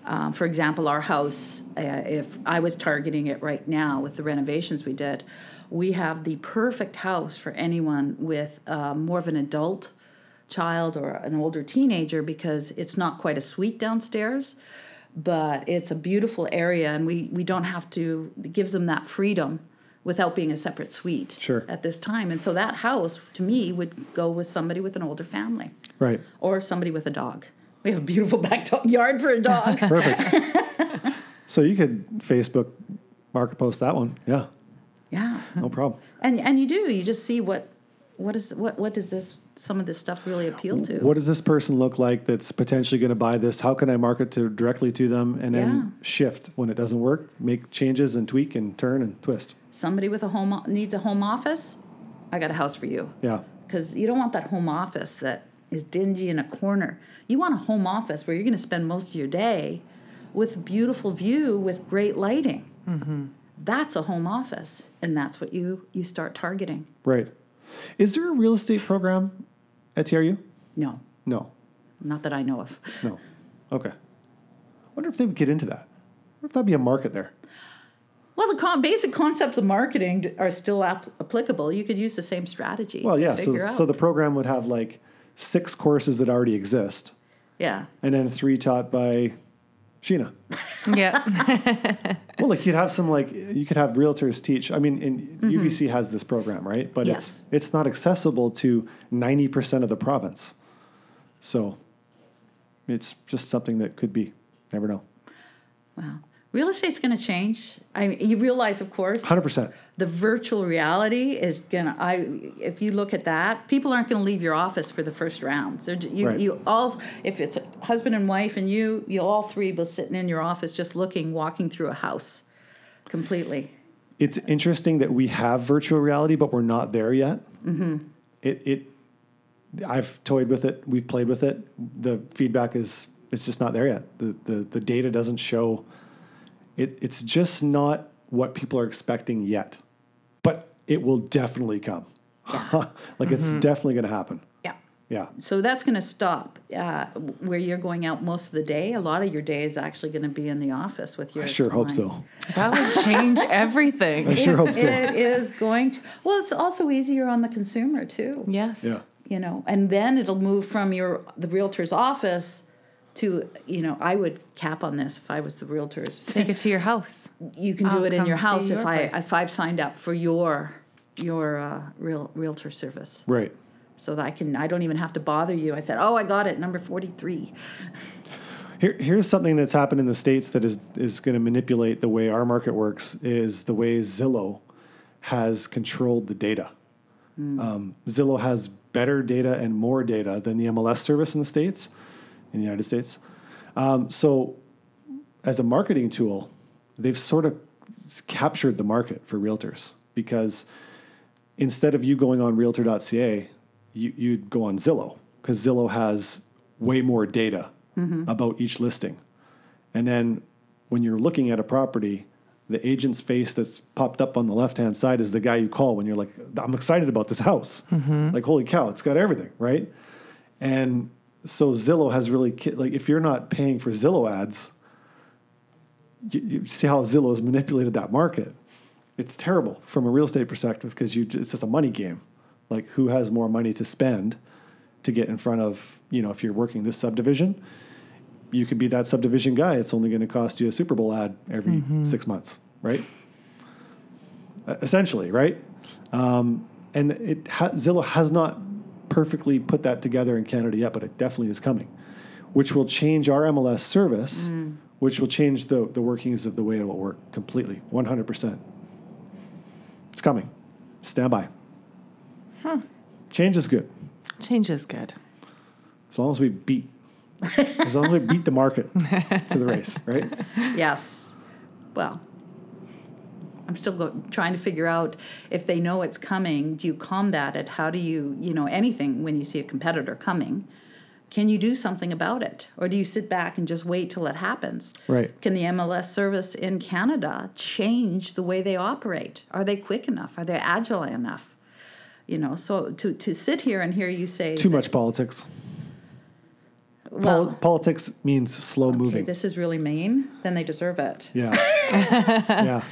Um, for example, our house, uh, if I was targeting it right now with the renovations we did, we have the perfect house for anyone with uh, more of an adult child or an older teenager because it's not quite a suite downstairs, but it's a beautiful area and we, we don't have to, it gives them that freedom without being a separate suite Sure. at this time. And so that house, to me, would go with somebody with an older family Right. or somebody with a dog. We have a beautiful backyard for a dog. Perfect. so you could Facebook market post that one. Yeah. yeah, No problem. and and you do. You just see what what is what what does this some of this stuff really appeal to? What does this person look like that's potentially going to buy this? How can I market to directly to them and then Yeah. shift when it doesn't work, make changes and tweak and turn and twist? Somebody with a home o- needs a home office. I got a house for you Yeah. because you don't want that home office that is dingy in a corner. You want a home office where you're going to spend most of your day with beautiful view with great lighting. Mm-hmm. That's a home office, and that's what you you start targeting. Right. Is there a real estate program at TRU? No, No. not that I know of. No. Okay. I wonder if they would get into that. wonder if that'd be a market there. Well, the con- basic concepts of marketing d- are still ap- applicable. You could use the same strategy. Well, to yeah. So, figure so out. the program would have like six courses that already exist, yeah, and then three taught by Sheena. Yeah. Well, like you'd have some like you could have realtors teach. I mean, in UBC has this program, right? But Mm-hmm. Yes. it's it's not accessible to ninety percent of the province. So it's just something that could be. Never know. wow. Real estate's going to change. I mean, you realize, of course, Hundred percent. the virtual reality is gonna. I if you look at that, people aren't going to leave your office for the first rounds. They're, you Right. you all if it's a husband and wife and you you all three will sitting in your office just looking, walking through a house, completely. It's interesting that we have virtual reality, but we're not there yet. Mm-hmm. It it. I've toyed with it. We've played with it. The feedback is it's just not there yet. The the the data doesn't show. It it's just not what people are expecting yet, but it will definitely come. like it's definitely going to happen. Yeah. Yeah. So that's going to stop uh, where you're going out most of the day. A lot of your day is actually going to be in the office with your. I sure hope so. That would change everything. I sure hope so. It is going to. Well, it's also easier on the consumer too. Yes. Yeah. You know, and then it'll move from your the realtor's office to you know I would cap on this if I was the realtor's. Take it to your house. You can do I'll it in your house your if I if I've signed up for your your uh, real realtor service, Right. so that I can I don't even have to bother you. I said, oh, I got it, number forty three. Here, here's something that's happened in the states that is is going to manipulate the way our market works. Is the way Zillow has controlled the data. Um, Zillow has better data and more data than the MLS service in the states, in the United States. Um, so, as a marketing tool, they've sort of captured the market for realtors because instead of you going on realtor.ca, you, you'd go on Zillow because Zillow has way more data about each listing. And then when you're looking at a property, the agent's face that's popped up on the left hand side is the guy you call when you're like, I'm excited about this house. Like, holy cow, it's got everything, right? And so Zillow has really, like, if you're not paying for Zillow ads, you, you see how Zillow has manipulated that market. It's terrible from a real estate perspective because you it's just a money game. Like who has more money to spend to get in front of you know if you're working this subdivision, you could be that subdivision guy. It's only going to cost you a Super Bowl ad every six months, right? Essentially, right? Um, and it ha- Zillow has not perfectly put that together in Canada yet, but it definitely is coming, which will change our MLS service, mm. which will change the, the workings of the way it will work completely, 100%. It's coming. Stand by. Huh. Change is good, Change is good. as long as we beat, as long as we beat the market to the race, right? Yes. Well, I'm still go- trying to figure out if they know it's coming. Do you combat it? How do you, you know, anything when you see a competitor coming? Can you do something about it? Or do you sit back and just wait till it happens? Right. Can the MLS service in Canada change the way they operate? Are they quick enough? Are they agile enough? You know, so to, to sit here and hear you say, Too much politics. Pol- well, politics means slow okay, moving. this is really mean, then they deserve it. Yeah. yeah.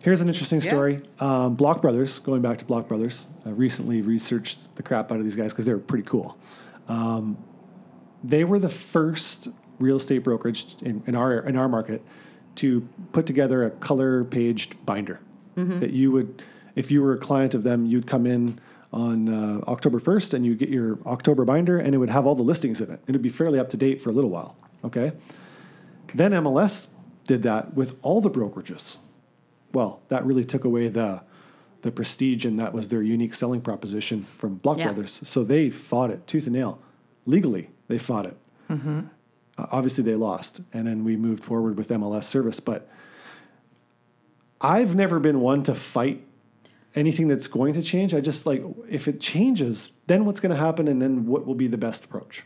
Here's an interesting story. Um, Block Brothers, going back to Block Brothers, I recently researched the crap out of these guys because they were pretty cool. Um, they were the first real estate brokerage in, in our in our market to put together a color paged binder that you would, if you were a client of them, you'd come in on uh, October 1st and you get your October binder and it would have all the listings in it. It'd be fairly up to date for a little while. Okay. Then MLS did that with all the brokerages. Well, that really took away the the prestige and that was their unique selling proposition from Block Yeah. Brothers. So they fought it tooth and nail. Legally, they fought it. Uh, obviously, they lost, and then we moved forward with MLS service. But I've never been one to fight anything that's going to change. I just like if it changes, then what's going to happen, and then what will be the best approach.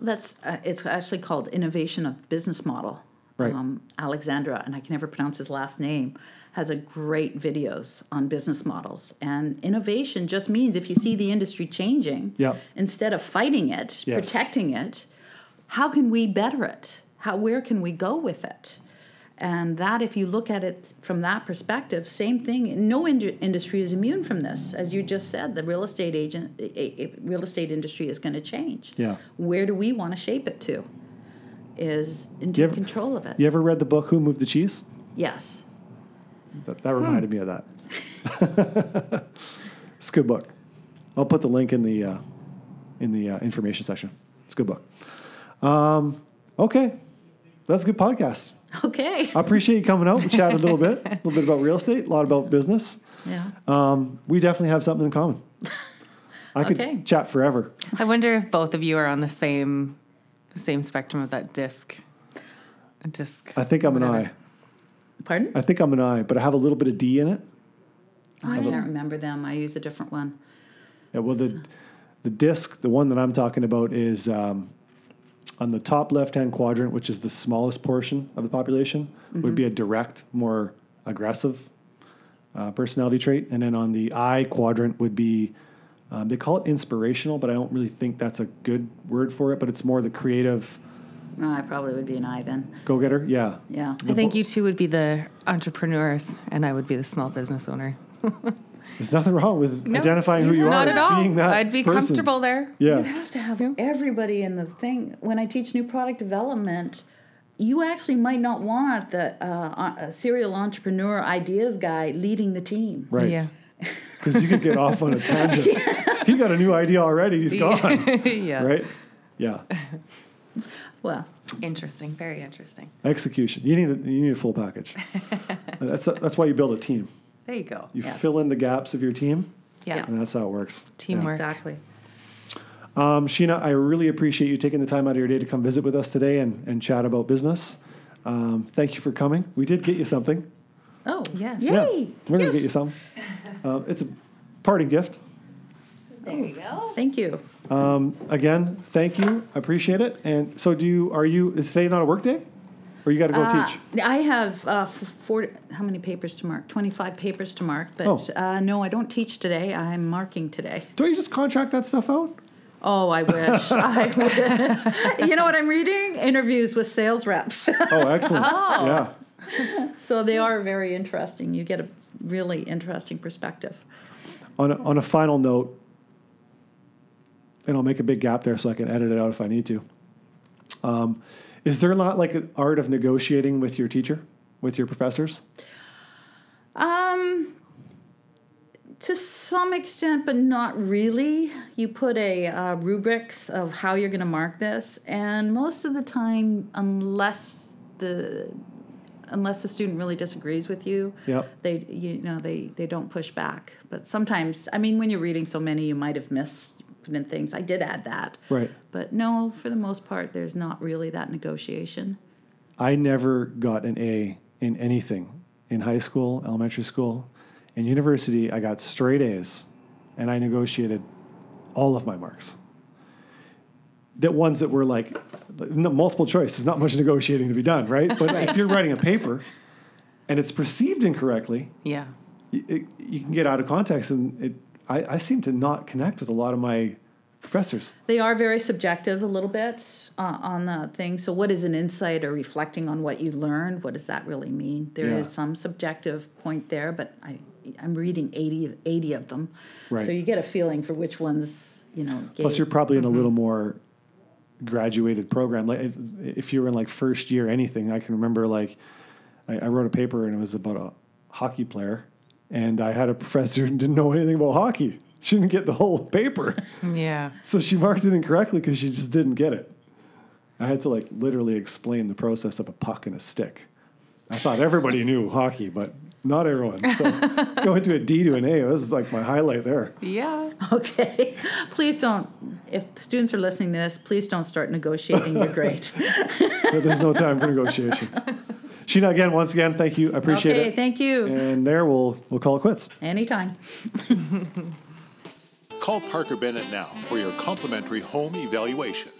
That's uh, it's actually called innovation of business model. Right. Um, Alexandra, and I can never pronounce his last name, has a great videos on business models. And innovation just means if you see the industry changing, Yep. instead of fighting it, Yes. protecting it, how can we better it? How where can we go with it? And that, if you look at it from that perspective, same thing. No ind- industry is immune from this, as you just said. The real estate agent, i- i- real estate industry is going to change. Yeah. Where do we want to shape it to? Is in ever- control of it. You ever read the book Who Moved the Cheese? Yes. That, that reminded me of that. it's a good book. I'll put the link in the uh, in the uh, information section. It's a good book. Um, okay, that's a good podcast. Okay. I appreciate you coming out. We chatted a little bit, a little bit about real estate, a lot about business. Yeah. Um, we definitely have something in common. I could Okay. chat forever. I wonder if both of you are on the same same spectrum of that disc. A disc. I think I'm an. I. Pardon? I think I'm an I, but I have a little bit of D in it. I can't remember them. I use a different one. Yeah, well, the the disc, the one that I'm talking about, is um, on the top left-hand quadrant, which is the smallest portion of the population, would be a direct, more aggressive uh, personality trait, and then on the I quadrant would be um, they call it inspirational, but I don't really think that's a good word for it. But it's more the creative No, I probably would be an I then. go-getter. Yeah, Yeah. I think you two would be the entrepreneurs, and I would be the small business owner. there's nothing wrong with identifying who you are. Not at all. Being that I'd be person. comfortable there. Yeah. You have to have everybody in the thing. When I teach new product development, you actually might not want the uh, a serial entrepreneur ideas guy leading the team. right. Yeah. Because you could get off on a tangent. He got a new idea already. He's gone. yeah. right? Yeah. Well, Interesting. Very interesting. Execution. You need a, you need a full package. that's that's why you build a team. There you go. You Yes. fill in the gaps of your team, Yeah. and that's how it works. Teamwork. exactly. Um, Sheena, I really appreciate you taking the time out of your day to come visit with us today and, and chat about business. Um, thank you for coming. We did get you something. Oh, Yes. Yay! Yeah, we're gonna get you some. Uh, it's a parting gift. There you go. Thank you. Again, thank you. I appreciate it. And so, do you? Are you? Is today not a work day, or you got to go Uh, teach? I have uh, four. How many papers to mark? Twenty-five papers to mark. But Oh. uh, no, I don't teach today. I'm marking today. Don't you just contract that stuff out? Oh, I wish. I wish. You know what I'm reading? Interviews with sales reps. Oh, excellent. Oh. Yeah. so they are very interesting. You get a really interesting perspective. On a, on a final note, and I'll make a big gap there so I can edit it out if I need to. Um, is there not like an art of negotiating with your teacher, with your professors? Um, to some extent, but not really. You put a uh, rubrics of how you're going to mark this, and most of the time, unless the unless the student really disagrees with you, Yep. they you know they they don't push back. But sometimes, I mean, when you're reading so many, you might have missed in things. I did add that, Right. but no, for the most part, there's not really that negotiation. I never got an A in anything in high school, elementary school, in university. I got straight A's, and I negotiated all of my marks. The ones that were like multiple choice. There's not much negotiating to be done, right? But if you're writing a paper and it's perceived incorrectly, Yeah. you, it, you can get out of context, and it. I, I seem to not connect with a lot of my professors. They are very subjective a little bit uh, on the thing. So, what is an insight or reflecting on what you learned? What does that really mean? There is Yeah. some subjective point there, but I, I'm reading 80, of- 80 of them. Right. So, you get a feeling for which ones, you know, gave. Plus, you're probably in a little more graduated program. Like if- you were in like first year anything, I can remember like I, I wrote a paper and it was about a hockey player, and I had a professor who didn't know anything about hockey. She didn't get the whole paper, Yeah. so she marked it incorrectly because she just didn't get it. I had to like literally explain the process of a puck and a stick. I thought everybody knew hockey, but not everyone. So going to a D to an A this is like my highlight there. Yeah. Okay. please don't, if students are listening to this, please don't start negotiating your grade. but there's no time for negotiations. Sheena, again, once again, thank you. I appreciate okay, it. Okay, thank you. And there, we'll we'll call it quits. Anytime. Call Parker Bennett now for your complimentary home evaluation.